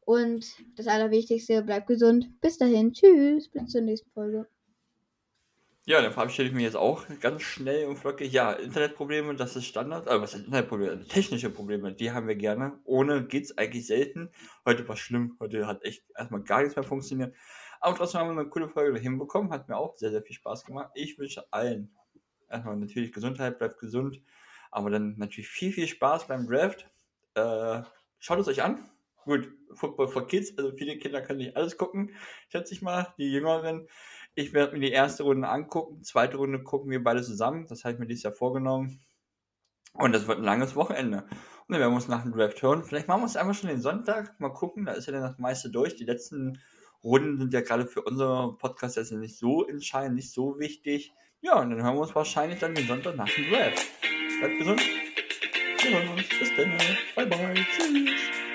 Und das Allerwichtigste, bleibt gesund. Bis dahin, tschüss, bis zur nächsten Folge. Ja, dann verabschiede ich mich jetzt auch ganz schnell und flockig. Ja, Internetprobleme, das ist Standard. Aber was sind Internetprobleme? Technische Probleme, die haben wir gerne. Ohne geht's eigentlich selten. Heute war schlimm. Heute hat echt erstmal gar nichts mehr funktioniert. Aber trotzdem haben wir eine coole Folge hinbekommen. Hat mir auch sehr, sehr viel Spaß gemacht. Ich wünsche allen erstmal natürlich Gesundheit, bleibt gesund. Aber dann natürlich viel, viel Spaß beim Draft. Äh, schaut es euch an. Gut, Football for Kids, also viele Kinder können nicht alles gucken, schätze ich mal. Die Jüngeren ich werde mir die erste Runde angucken. Zweite Runde gucken wir beide zusammen. Das habe ich mir dieses Jahr vorgenommen. Und das wird ein langes Wochenende. Und dann werden wir uns nach dem Draft hören. Vielleicht machen wir es einfach schon den Sonntag. Mal gucken. Da ist ja dann das meiste durch. Die letzten Runden sind ja gerade für unser Podcast jetzt nicht so entscheidend, nicht so wichtig. Ja, und dann hören wir uns wahrscheinlich dann den Sonntag nach dem Draft. Bleibt gesund. Wir hören uns. Bis dann. Bye bye. Tschüss.